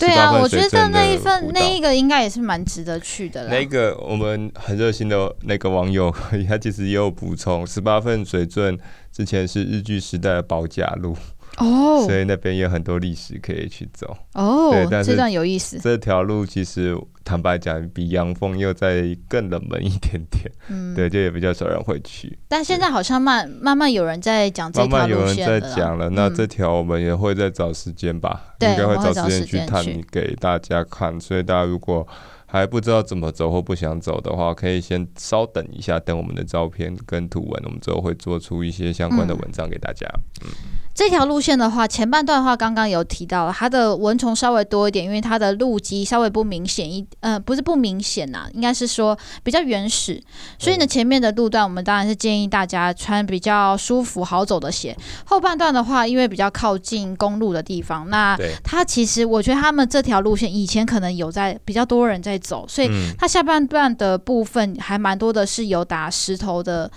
对啊，我觉得那一份那一个应该也是蛮值得去的。那个我们很热心的那个网友，<laughs> 他其实也有补充，十八份水圳之前是日剧时代的保甲路。哦，oh, 所以那边有很多历史可以去走哦。对，但是这段有意思。这条路其实坦白讲，比阳峰又再更冷门一点点。嗯，对，就也比较少人会去。但现在好像慢慢慢有人在讲这条路线。慢慢有人在讲了，那这条我们也会再找时间吧，嗯、应该会找时间去探给大家看。所以大家如果还不知道怎么走或不想走的话，可以先稍等一下，等我们的照片跟图文，我们之后会做出一些相关的文章给大家。嗯。嗯这条路线的话，前半段的话刚刚有提到，它的蚊虫稍微多一点，因为它的路基稍微不明显一，呃，不是不明显呐、啊，应该是说比较原始。所以呢，前面的路段我们当然是建议大家穿比较舒服好走的鞋。后半段的话，因为比较靠近公路的地方，那它其实我觉得他们这条路线以前可能有在比较多人在走，所以它下半段的部分还蛮多的是有打石头的。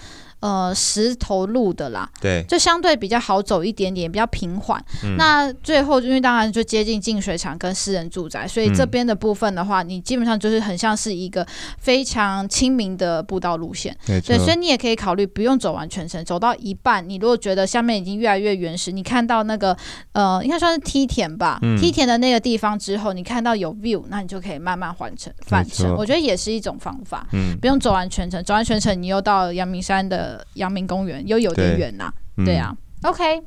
呃，石头路的啦，对，就相对比较好走一点点，比较平缓。嗯、那最后，因为当然就接近净水厂跟私人住宅，所以这边的部分的话，嗯、你基本上就是很像是一个非常亲民的步道路线。对，所以你也可以考虑不用走完全程，走到一半，你如果觉得下面已经越来越原始，你看到那个呃，应该算是梯田吧，嗯、梯田的那个地方之后，你看到有 view，那你就可以慢慢换乘返程。我觉得也是一种方法。嗯，不用走完全程，走完全程你又到阳明山的。阳明公园又有点远呐，对，对啊、嗯、，OK。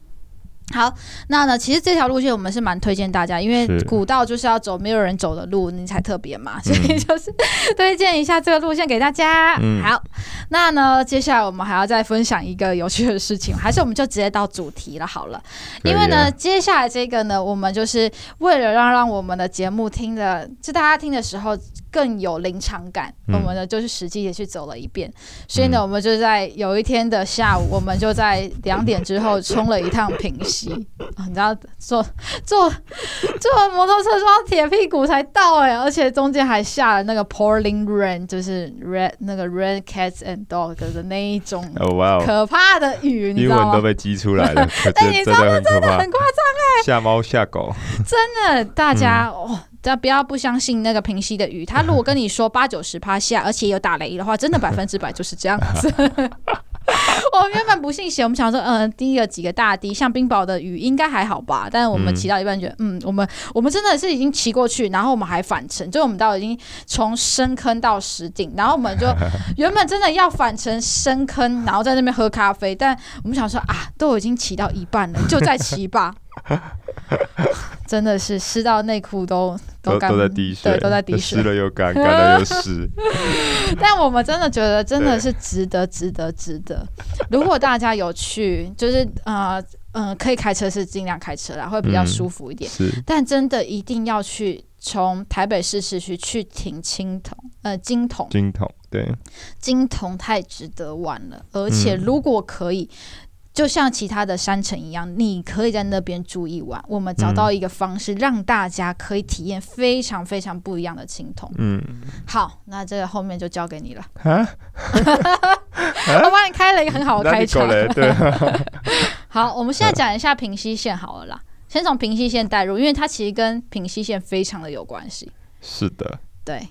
好，那呢，其实这条路线我们是蛮推荐大家，因为古道就是要走没有人走的路，你才特别嘛，所以就是推荐一下这个路线给大家。嗯、好，那呢，接下来我们还要再分享一个有趣的事情，还是我们就直接到主题了好了。因为呢，接下来这个呢，我们就是为了让让我们的节目听的，就大家听的时候更有临场感，嗯、我们呢就是实际也去走了一遍。所以呢，我们就在有一天的下午，我们就在两点之后冲了一趟平溪。啊，你知道坐坐坐摩托车撞铁屁股才到哎、欸，而且中间还下了那个 pouring rain，就是 red 那个 red cats and dogs 的那一种可怕的雨，你知道吗？英文都被激出来了，但 <laughs> 你知道吗？真的很夸张哎，吓猫吓狗，真的，大家、嗯、哦，大家不要不相信那个平息的雨，他如果跟你说八九十趴下，而且有打雷的话，真的百分之百就是这样子。<laughs> 我们原本不信邪，我们想说，嗯，滴了几个大滴，像冰雹的雨应该还好吧？但是我们骑到一半觉得，嗯，嗯，我们我们真的是已经骑过去，然后我们还返程，就我们到已经从深坑到石顶，然后我们就 <laughs> 原本真的要返程深坑，然后在那边喝咖啡，但我们想说啊，都已经骑到一半了，就再骑吧。<laughs> 真的是湿到内裤都都，都在滴水，对，都在滴水，湿了又干，干了又湿。<laughs> 但我们真的觉得真的是值得，值得，值得。如果大家有去，就是呃嗯、呃，可以开车是尽量开车啦，会比较舒服一点。嗯、是，但真的一定要去从台北市市区去停青铜，呃，金铜，金铜，对，金铜太值得玩了，而且如果可以。嗯就像其他的山城一样，你可以在那边住一晚。我们找到一个方式，让大家可以体验非常非常不一样的青铜。嗯，好，那这个后面就交给你了。啊、<laughs> 我帮你开了一个很好的开场。对，<laughs> <laughs> 好，我们现在讲一下平溪线好了啦。先从平溪线带入，因为它其实跟平溪线非常的有关系。是的。对。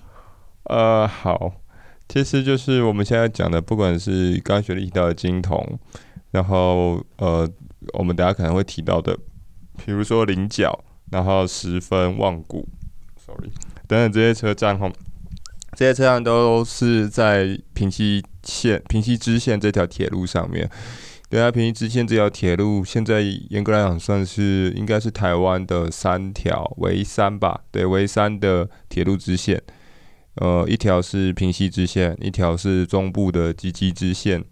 呃，好，其实就是我们现在讲的，不管是刚学历提到的金铜。然后呃，我们等下可能会提到的，比如说菱角，然后十分、望古，sorry，等等这些车站哈，这些车站都是在平西线、平西支线这条铁路上面。对啊，平西支线这条铁路现在严格来讲算是应该是台湾的三条，唯三吧？对，唯三的铁路支线。呃，一条是平西支线，一条是中部的集集支线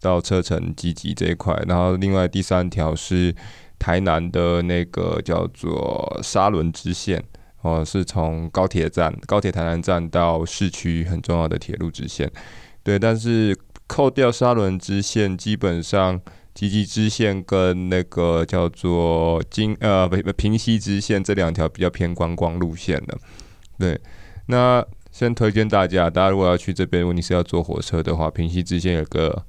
到车城积极这一块，然后另外第三条是台南的那个叫做沙仑支线。哦，是从高铁站、高铁台南站到市区很重要的铁路支线，对。但是扣掉沙仑支线，基本上积极支线跟那个叫做金呃不平溪支线这两条比较偏观光路线的，对。那先推荐大家，大家如果要去这边，如果你是要坐火车的话，平溪支线有个。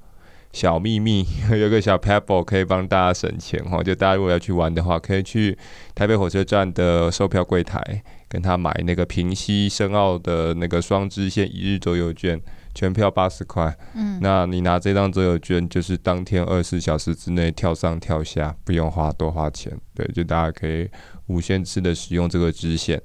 小秘密，<laughs> 有个小 pebble 可以帮大家省钱哈。就大家如果要去玩的话，可以去台北火车站的售票柜台，跟他买那个平溪深澳的那个双支线一日周游券，全票八十块。嗯，那你拿这张周游券，就是当天二十四小时之内跳上跳下，不用花多花钱。对，就大家可以无限次的使用这个支线，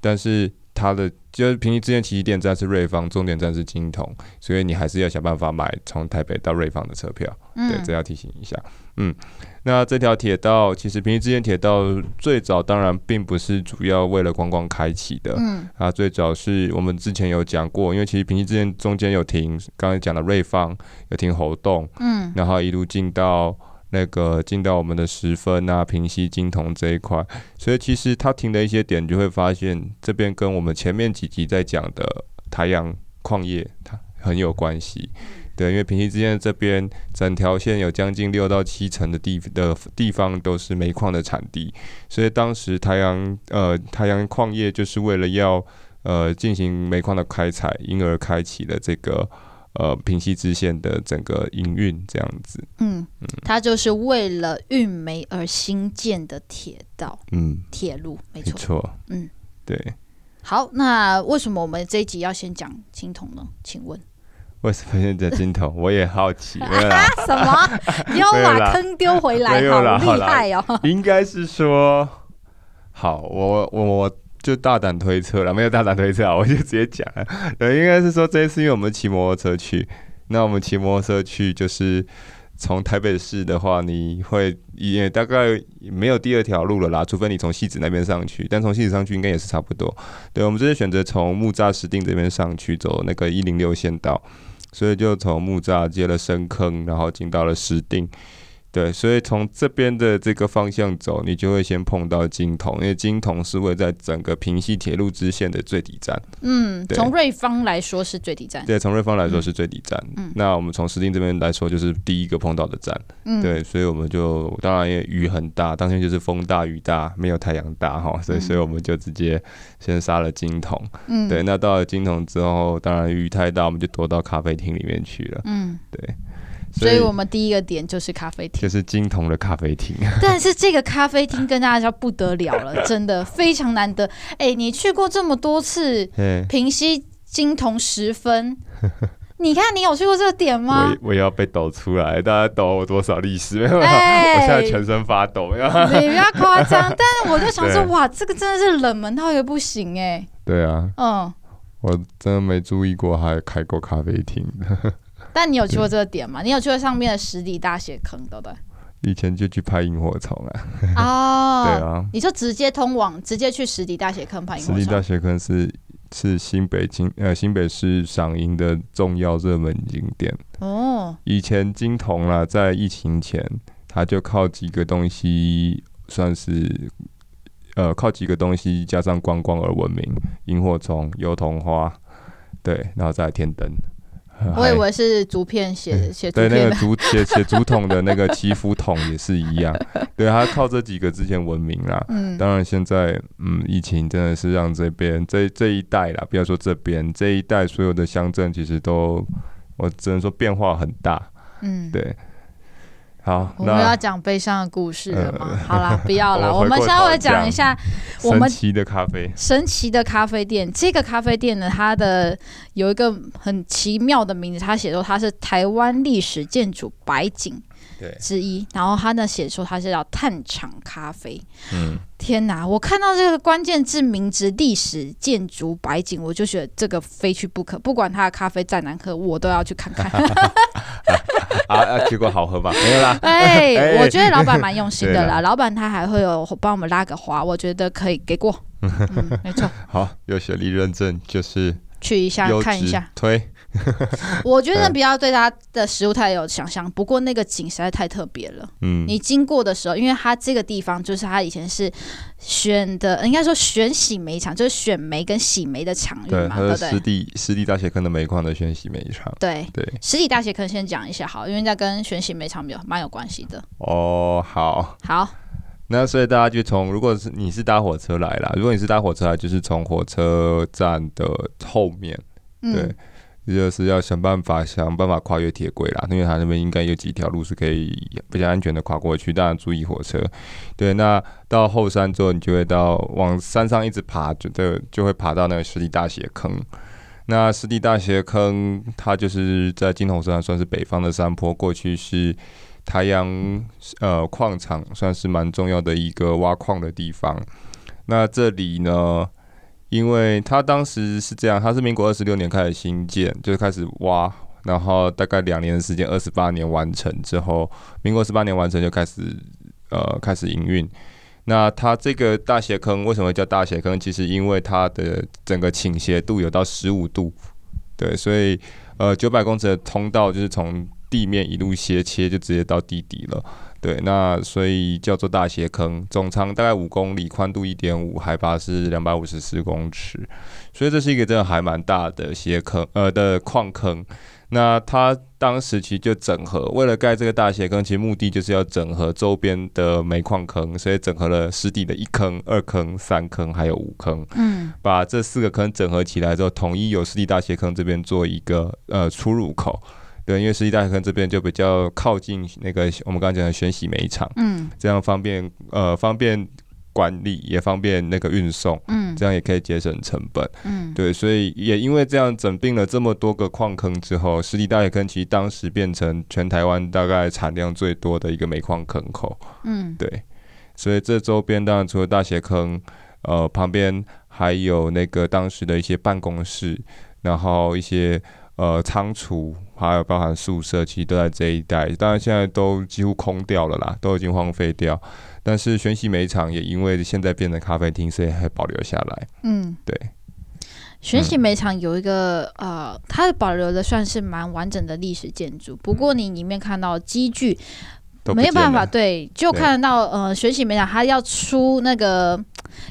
但是。它的就是平溪支线起始点站是瑞芳，终点站是金桐，所以你还是要想办法买从台北到瑞芳的车票。嗯、对，这要提醒一下。嗯，那这条铁道其实平溪支线铁道最早当然并不是主要为了观光开启的。嗯，啊，最早是我们之前有讲过，因为其实平溪支线中间有停，刚才讲的瑞芳有停猴洞，嗯，然后一路进到。那个进到我们的十分啊、平溪、金铜这一块，所以其实它停的一些点，就会发现这边跟我们前面几集在讲的台阳矿业它很有关系。对，因为平溪之间这边整条线有将近六到七成的地的地方都是煤矿的产地，所以当时台阳呃台阳矿业就是为了要呃进行煤矿的开采，因而开启了这个。呃，平溪支线的整个营运这样子，嗯嗯，它就是为了运煤而新建的铁道，嗯，铁路没错，没错，嗯，对。好，那为什么我们这一集要先讲青铜呢？请问 <laughs> 为什么先讲菁桐？<laughs> 我也好奇，啊，什么？你 <laughs> 要把坑丢回来，好厉害哦！应该是说，好，我我我。就大胆推测了，没有大胆推测啊，<laughs> 我就直接讲了。对，应该是说这一次因为我们骑摩托车去，那我们骑摩托车去就是从台北市的话，你会也大概没有第二条路了啦，除非你从汐止那边上去，但从汐止上去应该也是差不多。对，我们这次选择从木栅石碇这边上去走那个一零六线道，所以就从木栅接了深坑，然后进到了石碇。对，所以从这边的这个方向走，你就会先碰到菁桐，因为菁桐是位在整个平西铁路支线的最底站。嗯，从瑞芳来说是最底站。对，从瑞芳来说是最底站。嗯，那我们从石碇这边来说，就是第一个碰到的站。嗯，对，所以我们就当然也雨很大，当天就是风大雨大，没有太阳大哈，所以所以我们就直接先杀了菁桐。嗯，对，那到了菁桐之后，当然雨太大，我们就躲到咖啡厅里面去了。嗯，对。所以，我们第一个点就是咖啡厅，就是金童的咖啡厅。<laughs> 但是这个咖啡厅跟大家说不得了了，<laughs> 真的非常难得。哎、欸，你去过这么多次平息金童十分，你看你有去过这个点吗？我我要被抖出来，大家抖我多少历史？没有，欸、我现在全身发抖。你不要夸张，<laughs> 但是我就想说，哇，这个真的是冷门到也不行哎、欸。对啊，嗯，我真的没注意过还开过咖啡厅。但你有去过这个点吗？你有去过上面的十里大斜坑，对不对？以前就去拍萤火虫啊。哦，<laughs> 对啊，你就直接通往，直接去十里大斜坑拍萤火虫。十里大斜坑是是新北京呃新北市赏萤的重要热门景点。哦，以前金童啦，在疫情前，他就靠几个东西算是呃靠几个东西加上观光而闻名：萤火虫、油桐花，对，然后再来天灯。我以为是竹片写写对那个竹写写竹筒的那个祈福筒也是一样，<laughs> 对，他靠这几个之前闻名啦。嗯，当然现在嗯疫情真的是让这边这这一带啦，不要说这边这一带所有的乡镇其实都我只能说变化很大。嗯，对。好，我们要讲悲伤的故事了吗？呃、好啦，<laughs> 不要了，我们稍微讲一下我们神奇的咖啡。神奇的咖啡店，这个咖啡店呢，它的有一个很奇妙的名字，它写说它是台湾历史建筑白景之一，然后他呢写说他是叫炭厂咖啡。嗯，天哪！我看到这个关键字名字“历史建筑白景”，我就觉得这个非去不可。不管他的咖啡再难喝，我都要去看看。<laughs> 啊啊！结果好喝吧？没有啦。<laughs> 哎，哎我觉得老板蛮用心的 <laughs> 啦。老板他还会有帮我们拉个花，我觉得可以给过。嗯，没错。好，有学历认证就是去一下看一下推。<laughs> 我觉得不要对它的食物太有想象，不过那个景实在太特别了。嗯，你经过的时候，因为它这个地方就是它以前是选的，应该说选洗煤厂，就是选煤跟洗煤的场域嘛，对不对？湿地湿地大学坑的煤矿的选洗煤厂。对对，湿地大学坑先讲一下好，因为在跟选洗煤厂有蛮有关系的。哦，好，好。那所以大家就从，如果是你是搭火车来啦，如果你是搭火车来，就是从火车站的后面，对。嗯就是要想办法想办法跨越铁轨啦，因为它那边应该有几条路是可以比较安全的跨过去，当然注意火车。对，那到后山之后，你就会到往山上一直爬，就就会爬到那个湿地大斜坑。那湿地大斜坑，它就是在金红山算是北方的山坡，过去是台阳呃矿场，算是蛮重要的一个挖矿的地方。那这里呢？因为他当时是这样，他是民国二十六年开始兴建，就开始挖，然后大概两年的时间，二十八年完成之后，民国十八年完成就开始呃开始营运。那它这个大斜坑为什么叫大斜坑？其实因为它的整个倾斜度有到十五度，对，所以呃九百公尺的通道就是从地面一路斜切，就直接到地底了。对，那所以叫做大斜坑，总长大概五公里，宽度一点五，海拔是两百五十四公尺，所以这是一个真的还蛮大的斜坑，呃的矿坑。那它当时其实就整合，为了盖这个大斜坑，其实目的就是要整合周边的煤矿坑，所以整合了湿地的一坑、二坑、三坑，还有五坑。嗯，把这四个坑整合起来之后，统一由湿地大斜坑这边做一个呃出入口。对，因为湿地大斜坑这边就比较靠近那个我们刚刚讲的选洗煤厂，嗯，这样方便呃方便管理，也方便那个运送，嗯，这样也可以节省成本，嗯，对，所以也因为这样整并了这么多个矿坑之后，湿地大斜坑其实当时变成全台湾大概产量最多的一个煤矿坑口，嗯，对，所以这周边当然除了大斜坑，呃，旁边还有那个当时的一些办公室，然后一些。呃，仓储还有包含宿舍，其实都在这一带。当然，现在都几乎空掉了啦，都已经荒废掉。但是，选洗煤场也因为现在变成咖啡厅，所以还保留下来。嗯，对。选洗煤厂有一个、嗯、呃，它保留的算是蛮完整的历史建筑。不过，你里面看到机具没有办法对，就看得到呃，选洗煤厂它要出那个。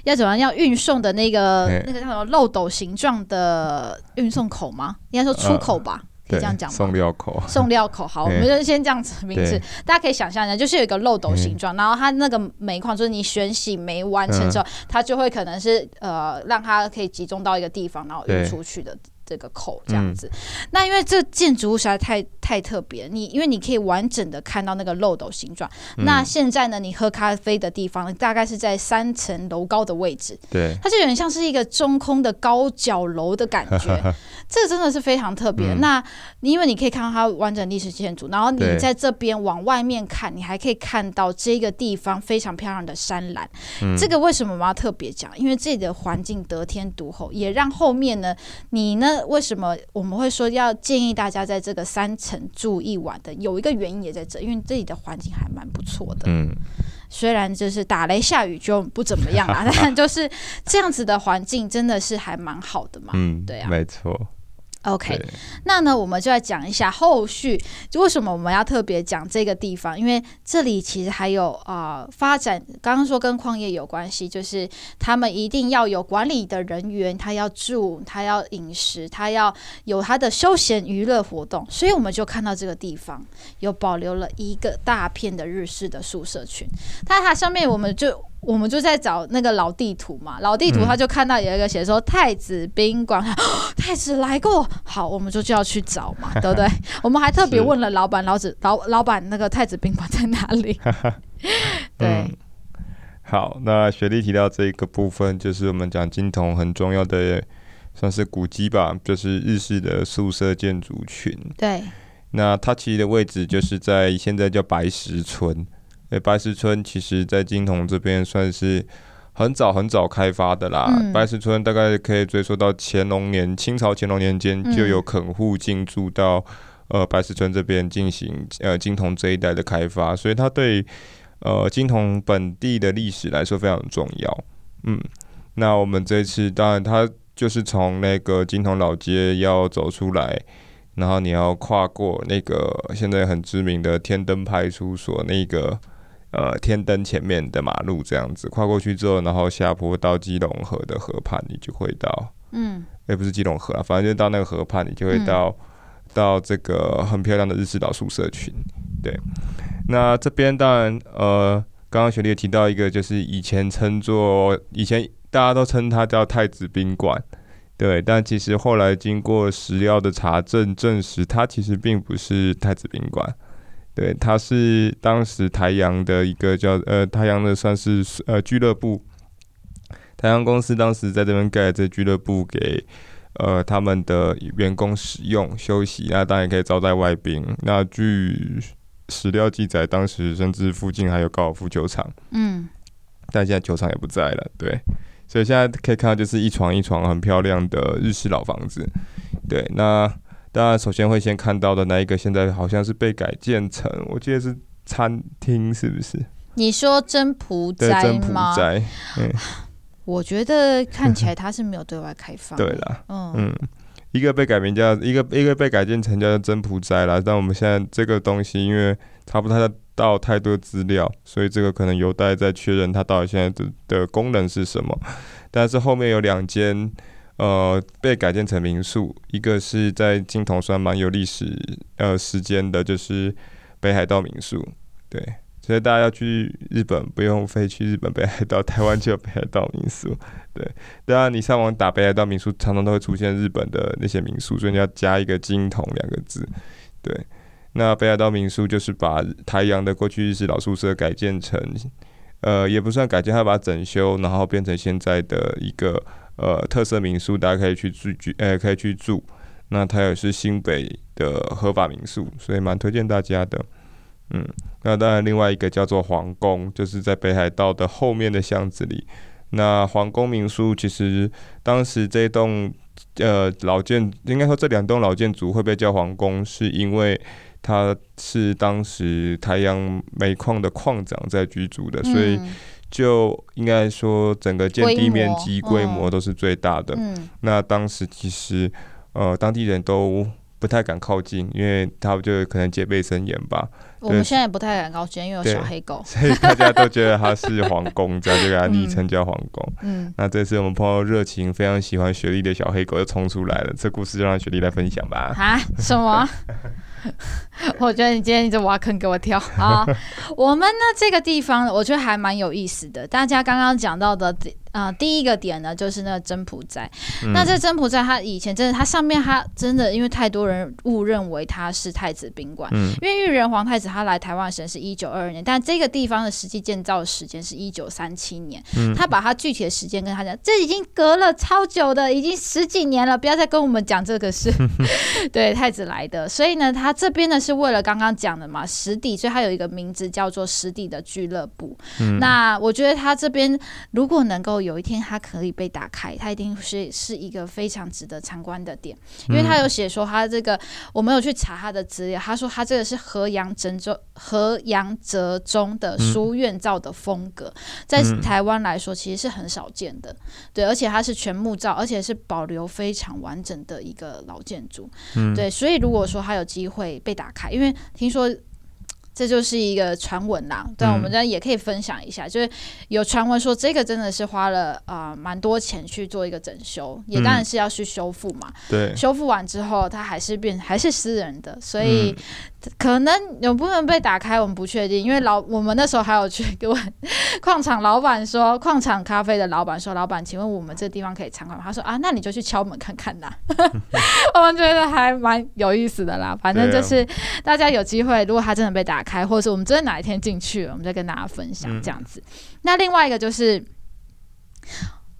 要怎么样？要运送的那个那个叫什么漏斗形状的运送口吗？应该说出口吧，这样讲吗？送料口。送料口，好，<laughs> 我们就先这样子名字，大家可以想象一下，就是有一个漏斗形状，然后它那个煤矿，就是你选洗煤完成之后，嗯、它就会可能是呃，让它可以集中到一个地方，然后运出去的。这个口这样子，嗯、那因为这建筑物实在太太特别，你因为你可以完整的看到那个漏斗形状。嗯、那现在呢，你喝咖啡的地方大概是在三层楼高的位置，对，它就有点像是一个中空的高脚楼的感觉，<laughs> 这个真的是非常特别。嗯、那因为你可以看到它完整历史建筑，然后你在这边往外面看，你还可以看到这个地方非常漂亮的山岚。嗯、这个为什么我们要特别讲？因为这里的环境得天独厚，也让后面呢，你呢。为什么我们会说要建议大家在这个三层住一晚的？有一个原因也在这，因为这里的环境还蛮不错的。嗯，虽然就是打雷下雨就不怎么样啦，但就是这样子的环境真的是还蛮好的嘛。嗯，对啊，没错。OK，那呢，我们就来讲一下后续，就为什么我们要特别讲这个地方？因为这里其实还有啊、呃、发展，刚刚说跟矿业有关系，就是他们一定要有管理的人员，他要住，他要饮食，他要有他的休闲娱乐活动，所以我们就看到这个地方有保留了一个大片的日式的宿舍群。它它上面我们就。我们就在找那个老地图嘛，老地图他就看到有一个写说太子宾馆，嗯，<gasps> 太子来过，好，我们就就要去找嘛，<laughs> 对不对？我们还特别问了老板，老子老老板那个太子宾馆在哪里？<laughs> 对、嗯，好，那雪莉提到这个部分，就是我们讲金童很重要的，算是古迹吧，就是日式的宿舍建筑群。对，那它其实的位置就是在现在叫白石村。诶，白石村其实，在金童这边算是很早很早开发的啦。嗯、白石村大概可以追溯到乾隆年，清朝乾隆年间就有垦户进驻到、嗯、呃白石村这边进行呃金童这一带的开发，所以它对呃金童本地的历史来说非常重要。嗯，那我们这次当然它就是从那个金童老街要走出来，然后你要跨过那个现在很知名的天灯派出所那个。呃，天灯前面的马路这样子跨过去之后，然后下坡到基隆河的河畔，你就会到，嗯，也、欸、不是基隆河啊，反正就到那个河畔，你就会到、嗯、到这个很漂亮的日式岛宿舍群。对，那这边当然，呃，刚刚雪莉也提到一个，就是以前称作，以前大家都称它叫太子宾馆，对，但其实后来经过史料的查证证实，它其实并不是太子宾馆。对，它是当时台阳的一个叫呃台阳的算是呃俱乐部，台阳公司当时在这边盖这俱乐部给呃他们的员工使用休息，那当然也可以招待外宾。那据史料记载，当时甚至附近还有高尔夫球场，嗯，但现在球场也不在了。对，所以现在可以看到就是一床一床很漂亮的日式老房子。对，那。当然，首先会先看到的那一个，现在好像是被改建成，我记得是餐厅，是不是？你说真朴斋真朴斋，嗯，<laughs> 我觉得看起来它是没有对外开放。<laughs> 对了，嗯嗯，一个被改名叫一个一个被改建成叫真朴斋啦。但我们现在这个东西，因为查不太到太多资料，所以这个可能有待再确认它到底现在的的功能是什么。但是后面有两间。呃，被改建成民宿，一个是在金铜算蛮有历史呃时间的，就是北海道民宿，对，所以大家要去日本不用飞去日本北海道，台湾就有北海道民宿，<laughs> 对，当然你上网打北海道民宿，常常都会出现日本的那些民宿，所以你要加一个金铜两个字，对，那北海道民宿就是把台阳的过去日式老宿舍改建成，呃，也不算改建，它把它整修，然后变成现在的一个。呃，特色民宿大家可以去住，居呃可以去住。那它也是新北的合法民宿，所以蛮推荐大家的。嗯，那当然另外一个叫做皇宫，就是在北海道的后面的巷子里。那皇宫民宿其实当时这栋呃老建，应该说这两栋老建筑会被叫皇宫，是因为它是当时台阳煤矿的矿长在居住的，所以。就应该说，整个建地面积规模都是最大的。嗯，那当时其实，呃，当地人都不太敢靠近，因为他们就可能戒备森严吧。我们现在也不太敢靠近，因为有小黑狗，<laughs> 所以大家都觉得他是皇宫，这样就给他昵称叫皇宫。<laughs> 嗯，那这次我们朋友热情，非常喜欢雪莉的小黑狗又冲出来了，这故事就让雪莉来分享吧。啊？什么？<laughs> 我觉得你今天一直挖坑给我跳 <laughs> 啊！我们呢，这个地方，我觉得还蛮有意思的。大家刚刚讲到的。啊、呃，第一个点呢，就是那个真朴斋。嗯、那这真朴斋，它以前真的，它上面它真的，因为太多人误认为它是太子宾馆。嗯、因为裕仁皇太子他来台湾的时间是一九二二年，但这个地方的实际建造时间是一九三七年。嗯、他把他具体的时间跟他讲，这已经隔了超久的，已经十几年了，不要再跟我们讲这个事。<laughs> 对，太子来的，所以呢，他这边呢是为了刚刚讲的嘛，实地，所以他有一个名字叫做实地的俱乐部。嗯、那我觉得他这边如果能够。有一天它可以被打开，它一定是是一个非常值得参观的点，因为他有写说他这个，我没有去查他的资料，他说他这个是河阳折中河阳折中的书院造的风格，在台湾来说其实是很少见的，对，而且它是全木造，而且是保留非常完整的一个老建筑，对，所以如果说他有机会被打开，因为听说。这就是一个传闻啦。对，我们这也可以分享一下，嗯、就是有传闻说这个真的是花了啊蛮、呃、多钱去做一个整修，也当然是要去修复嘛。对、嗯，修复完之后，它还是变还是私人的，所以。嗯可能有部分被打开，我们不确定，因为老我们那时候还有去问矿场老板说，矿场咖啡的老板说，老板，请问我们这地方可以参观吗？他说啊，那你就去敲门看看呐。<laughs> 我们觉得还蛮有意思的啦，反正就是大家有机会，如果他真的被打开，或者是我们真的哪一天进去了，我们再跟大家分享这样子。嗯、那另外一个就是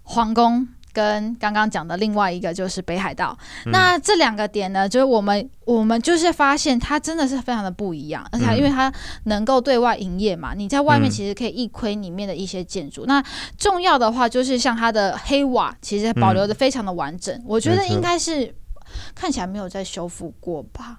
皇宫。跟刚刚讲的另外一个就是北海道，嗯、那这两个点呢，就是我们我们就是发现它真的是非常的不一样，而且因为它能够对外营业嘛，你在外面其实可以一窥里面的一些建筑。嗯、那重要的话就是像它的黑瓦，其实保留的非常的完整，嗯、我觉得应该是看起来没有在修复过吧。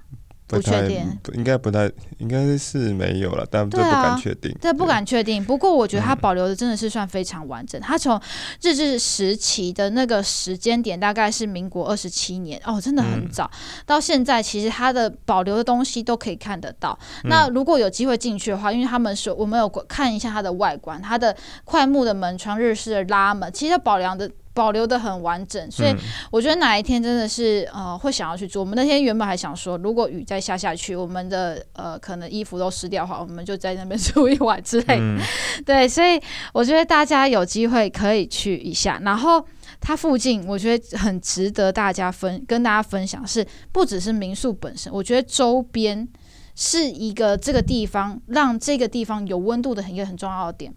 不确定，应该不太，应该是没有了，但这不敢确定。这、啊、不敢确定。不过我觉得它保留的真的是算非常完整。它从、嗯、日治时期的那个时间点，大概是民国二十七年，哦，真的很早。嗯、到现在，其实它的保留的东西都可以看得到。嗯、那如果有机会进去的话，因为他们说我们有看一下它的外观，它的快木的门窗、日式的拉门，其实保留的。保留的很完整，所以我觉得哪一天真的是呃会想要去做。我们那天原本还想说，如果雨再下下去，我们的呃可能衣服都湿掉的话，我们就在那边住一晚之类。嗯、<laughs> 对，所以我觉得大家有机会可以去一下。然后它附近我觉得很值得大家分跟大家分享是，不只是民宿本身，我觉得周边是一个这个地方让这个地方有温度的很一个很重要的点。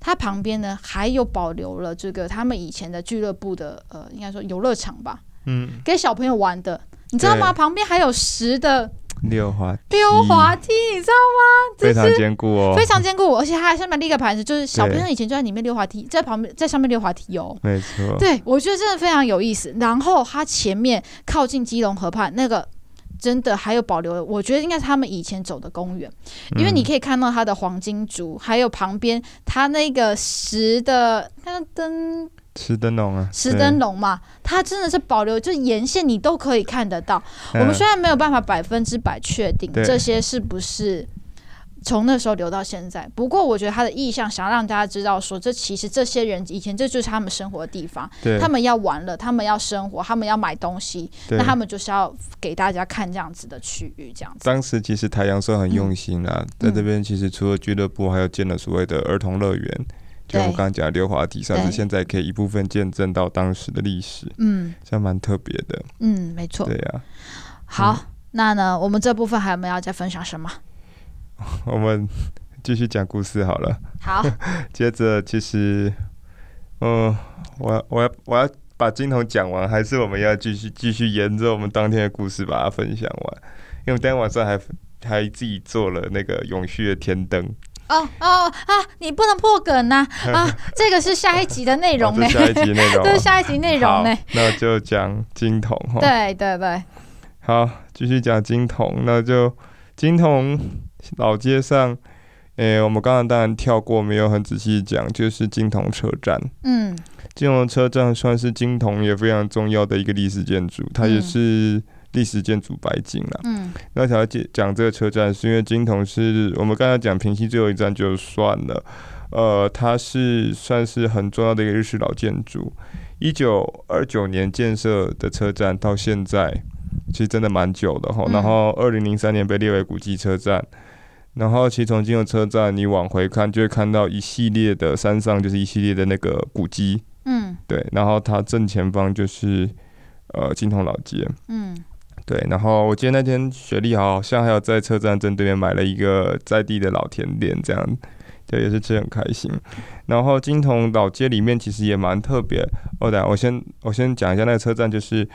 它旁边呢，还有保留了这个他们以前的俱乐部的呃，应该说游乐场吧，嗯，给小朋友玩的，你知道吗？旁边还有十的溜滑溜滑梯，你知道吗？非常坚固哦，非常坚固，而且它还上面立个牌子，就是小朋友以前就在里面溜滑梯，在旁边在上面溜滑梯哦，没错，对，我觉得真的非常有意思。然后它前面靠近基隆河畔那个。真的还有保留，我觉得应该是他们以前走的公园，因为你可以看到它的黄金竹，还有旁边它那个石的那个灯，石灯笼啊，石灯笼嘛，它真的是保留，就沿线你都可以看得到。我们虽然没有办法百分之百确定这些是不是。从那时候留到现在，不过我觉得他的意向想要让大家知道说，这其实这些人以前这就是他们生活的地方，对他们要玩了，他们要生活，他们要买东西，那他们就是要给大家看这样子的区域，这样子。当时其实台阳社很用心啊，嗯、在这边其实除了俱乐部，还有建了所谓的儿童乐园，嗯、就我们刚刚讲的溜滑梯，算是现在可以一部分见证到当时的历史，嗯，这样蛮特别的，嗯，没错，对呀、啊。好，嗯、那呢，我们这部分还有没有要再分享什么？<laughs> 我们继续讲故事好了。好，<laughs> 接着其实，嗯，我我要我要把金童讲完，还是我们要继续继续沿着我们当天的故事把它分享完？因为当天晚上还还自己做了那个永续的天灯。哦哦啊！你不能破梗呐！啊，啊 <laughs> 这个是下一集的内容呢。下一集内容，这是下一集内容呢。那就讲金童哈。对对对。好，继续讲金童，那就金童。老街上，诶、欸，我们刚刚当然跳过，没有很仔细讲，就是金铜车站。嗯，金铜车站算是金铜也非常重要的一个历史建筑，它也是历史建筑白金了。嗯，那想要讲讲这个车站，是因为金铜是我们刚才讲平溪最后一站就算了，呃，它是算是很重要的一个日式老建筑，一九二九年建设的车站到现在，其实真的蛮久的哈。然后二零零三年被列为古迹车站。然后，其实从金童车站你往回看，就会看到一系列的山上，就是一系列的那个古迹。嗯，对。然后它正前方就是呃金童老街。嗯，对。然后我记得那天雪莉好像还有在车站正对面买了一个在地的老甜点，这样，对，也是吃很开心。然后金童老街里面其实也蛮特别。哦，等下我先我先讲一下那个车站，就是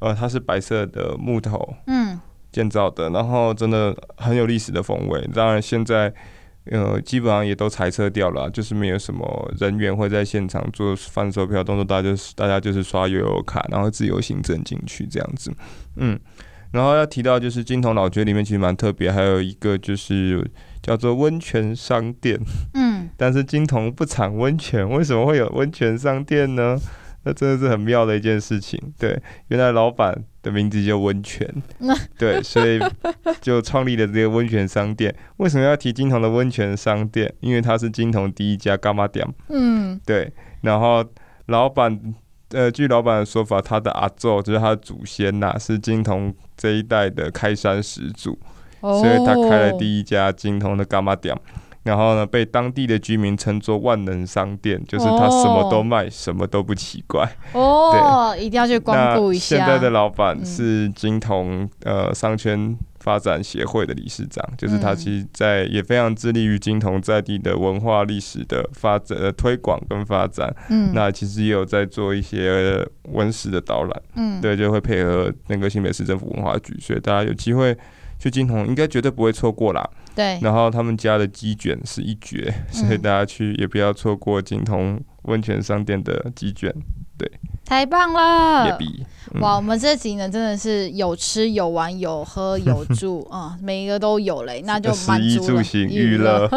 呃它是白色的木头。嗯。建造的，然后真的很有历史的风味。当然，现在呃基本上也都裁撤掉了，就是没有什么人员会在现场做贩售票动作，大家就是大家就是刷悠游卡，然后自由行政进去这样子。嗯，然后要提到就是金童老街里面其实蛮特别，还有一个就是叫做温泉商店。嗯，但是金童不产温泉，为什么会有温泉商店呢？那真的是很妙的一件事情。对，原来老板的名字叫温泉，对，所以就创立了这个温泉商店。为什么要提金童的温泉商店？因为它是金童第一家柑仔店。嗯，对。然后老板，呃，据老板的说法，他的阿祖就是他的祖先呐、啊，是金童这一代的开山始祖，哦、所以他开了第一家金童的柑仔店。然后呢，被当地的居民称作万能商店，就是他什么都卖，哦、什么都不奇怪。哦，对一定要去光顾一下。现在的老板是金童呃商圈发展协会的理事长，嗯、就是他其实在也非常致力于金童在地的文化历史的发展、呃、推广跟发展。嗯，那其实也有在做一些文史的导览。嗯，对，就会配合那个新北市政府文化局，所以大家有机会去金童，应该绝对不会错过啦。对，然后他们家的鸡卷是一绝，所以大家去也不要错过金童温泉商店的鸡卷。对，太棒了！嗯、哇，我们这集呢真的是有吃有玩有喝有住啊、<laughs> 嗯，每一个都有嘞，那就满足了。娱乐，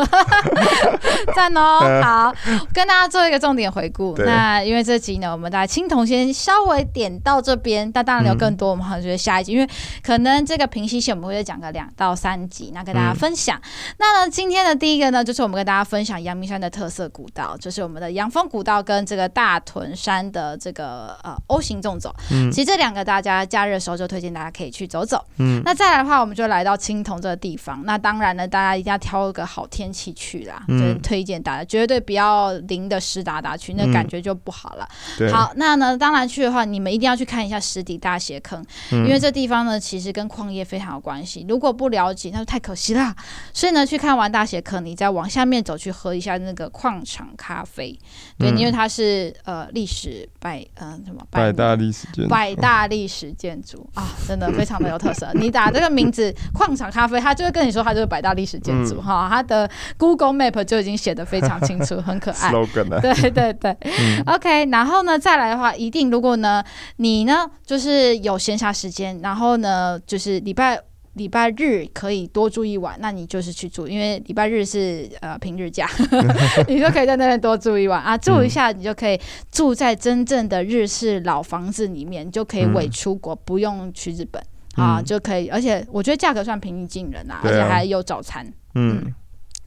<laughs> 赞哦！<laughs> 好，跟大家做一个重点回顾。对那因为这集呢，我们大家青铜先稍微点到这边，但当然有更多，我们可能觉得下一集，嗯、因为可能这个平息线我们会再讲个两到三集，那跟大家分享。嗯、那呢，今天的第一个呢，就是我们跟大家分享阳明山的特色古道，就是我们的阳峰古道跟这个大屯山的这个呃 O 型纵走。嗯。其实这两个大家假日的时候就推荐大家可以去走走。嗯，那再来的话，我们就来到青铜这个地方。那当然呢，大家一定要挑一个好天气去啦。嗯，就推荐大家绝对不要淋的湿哒哒去，那感觉就不好了。嗯、好，那呢，当然去的话，你们一定要去看一下石底大斜坑，嗯、因为这地方呢，其实跟矿业非常有关系。如果不了解，那就太可惜啦。所以呢，去看完大斜坑，你再往下面走去喝一下那个矿场咖啡。对，嗯、因为它是呃历史百呃什么百大历史建百大。历史建筑啊，真的非常的有特色。你打这个名字“矿场咖啡”，他就会跟你说，它就是百大历史建筑哈。它、嗯、的 Google Map 就已经写的非常清楚，很可爱。<laughs> <laughs> 对对对、嗯、，OK。然后呢，再来的话，一定如果呢，你呢就是有闲暇时间，然后呢就是礼拜。礼拜日可以多住一晚，那你就是去住，因为礼拜日是呃平日假，<laughs> <laughs> 你就可以在那边多住一晚。啊，住一下你就可以住在真正的日式老房子里面，就可以伪出国，嗯、不用去日本。啊，就可以，而且我觉得价格算平易近人啊，而且还有早餐。嗯，嗯，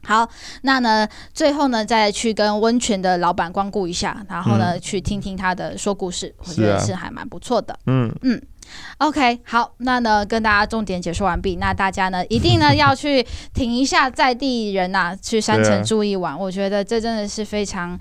好，那呢最后呢再去跟温泉的老板光顾一下，然后呢、嗯、去听听他的说故事，我觉得是还蛮不错的。嗯。嗯。OK，好，那呢，跟大家重点解说完毕。那大家呢，一定呢要去停一下在地人呐、啊，去山城住一晚。啊、我觉得这真的是非常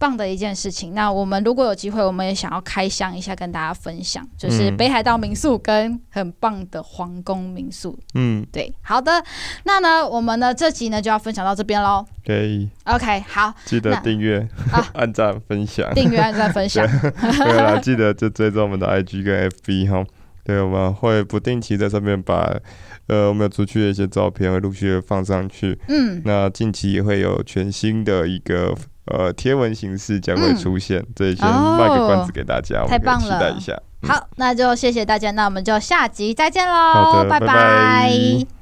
棒的一件事情。那我们如果有机会，我们也想要开箱一下，跟大家分享，就是北海道民宿跟很棒的皇宫民宿。嗯，对，好的。那呢，我们呢这集呢就要分享到这边喽。可以。OK，好，记得订阅、啊、<laughs> 按赞、分享。订阅、按赞、分享。<laughs> 对了，记得就追踪我们的 IG 跟 FB 哈。对，我们会不定期在上面把，呃，我们有出去的一些照片会陆续的放上去。嗯，那近期也会有全新的一个呃贴文形式将会出现，这一先卖个关子给大家，太棒了，期待一下。好，那就谢谢大家，那我们就下集再见喽，拜拜。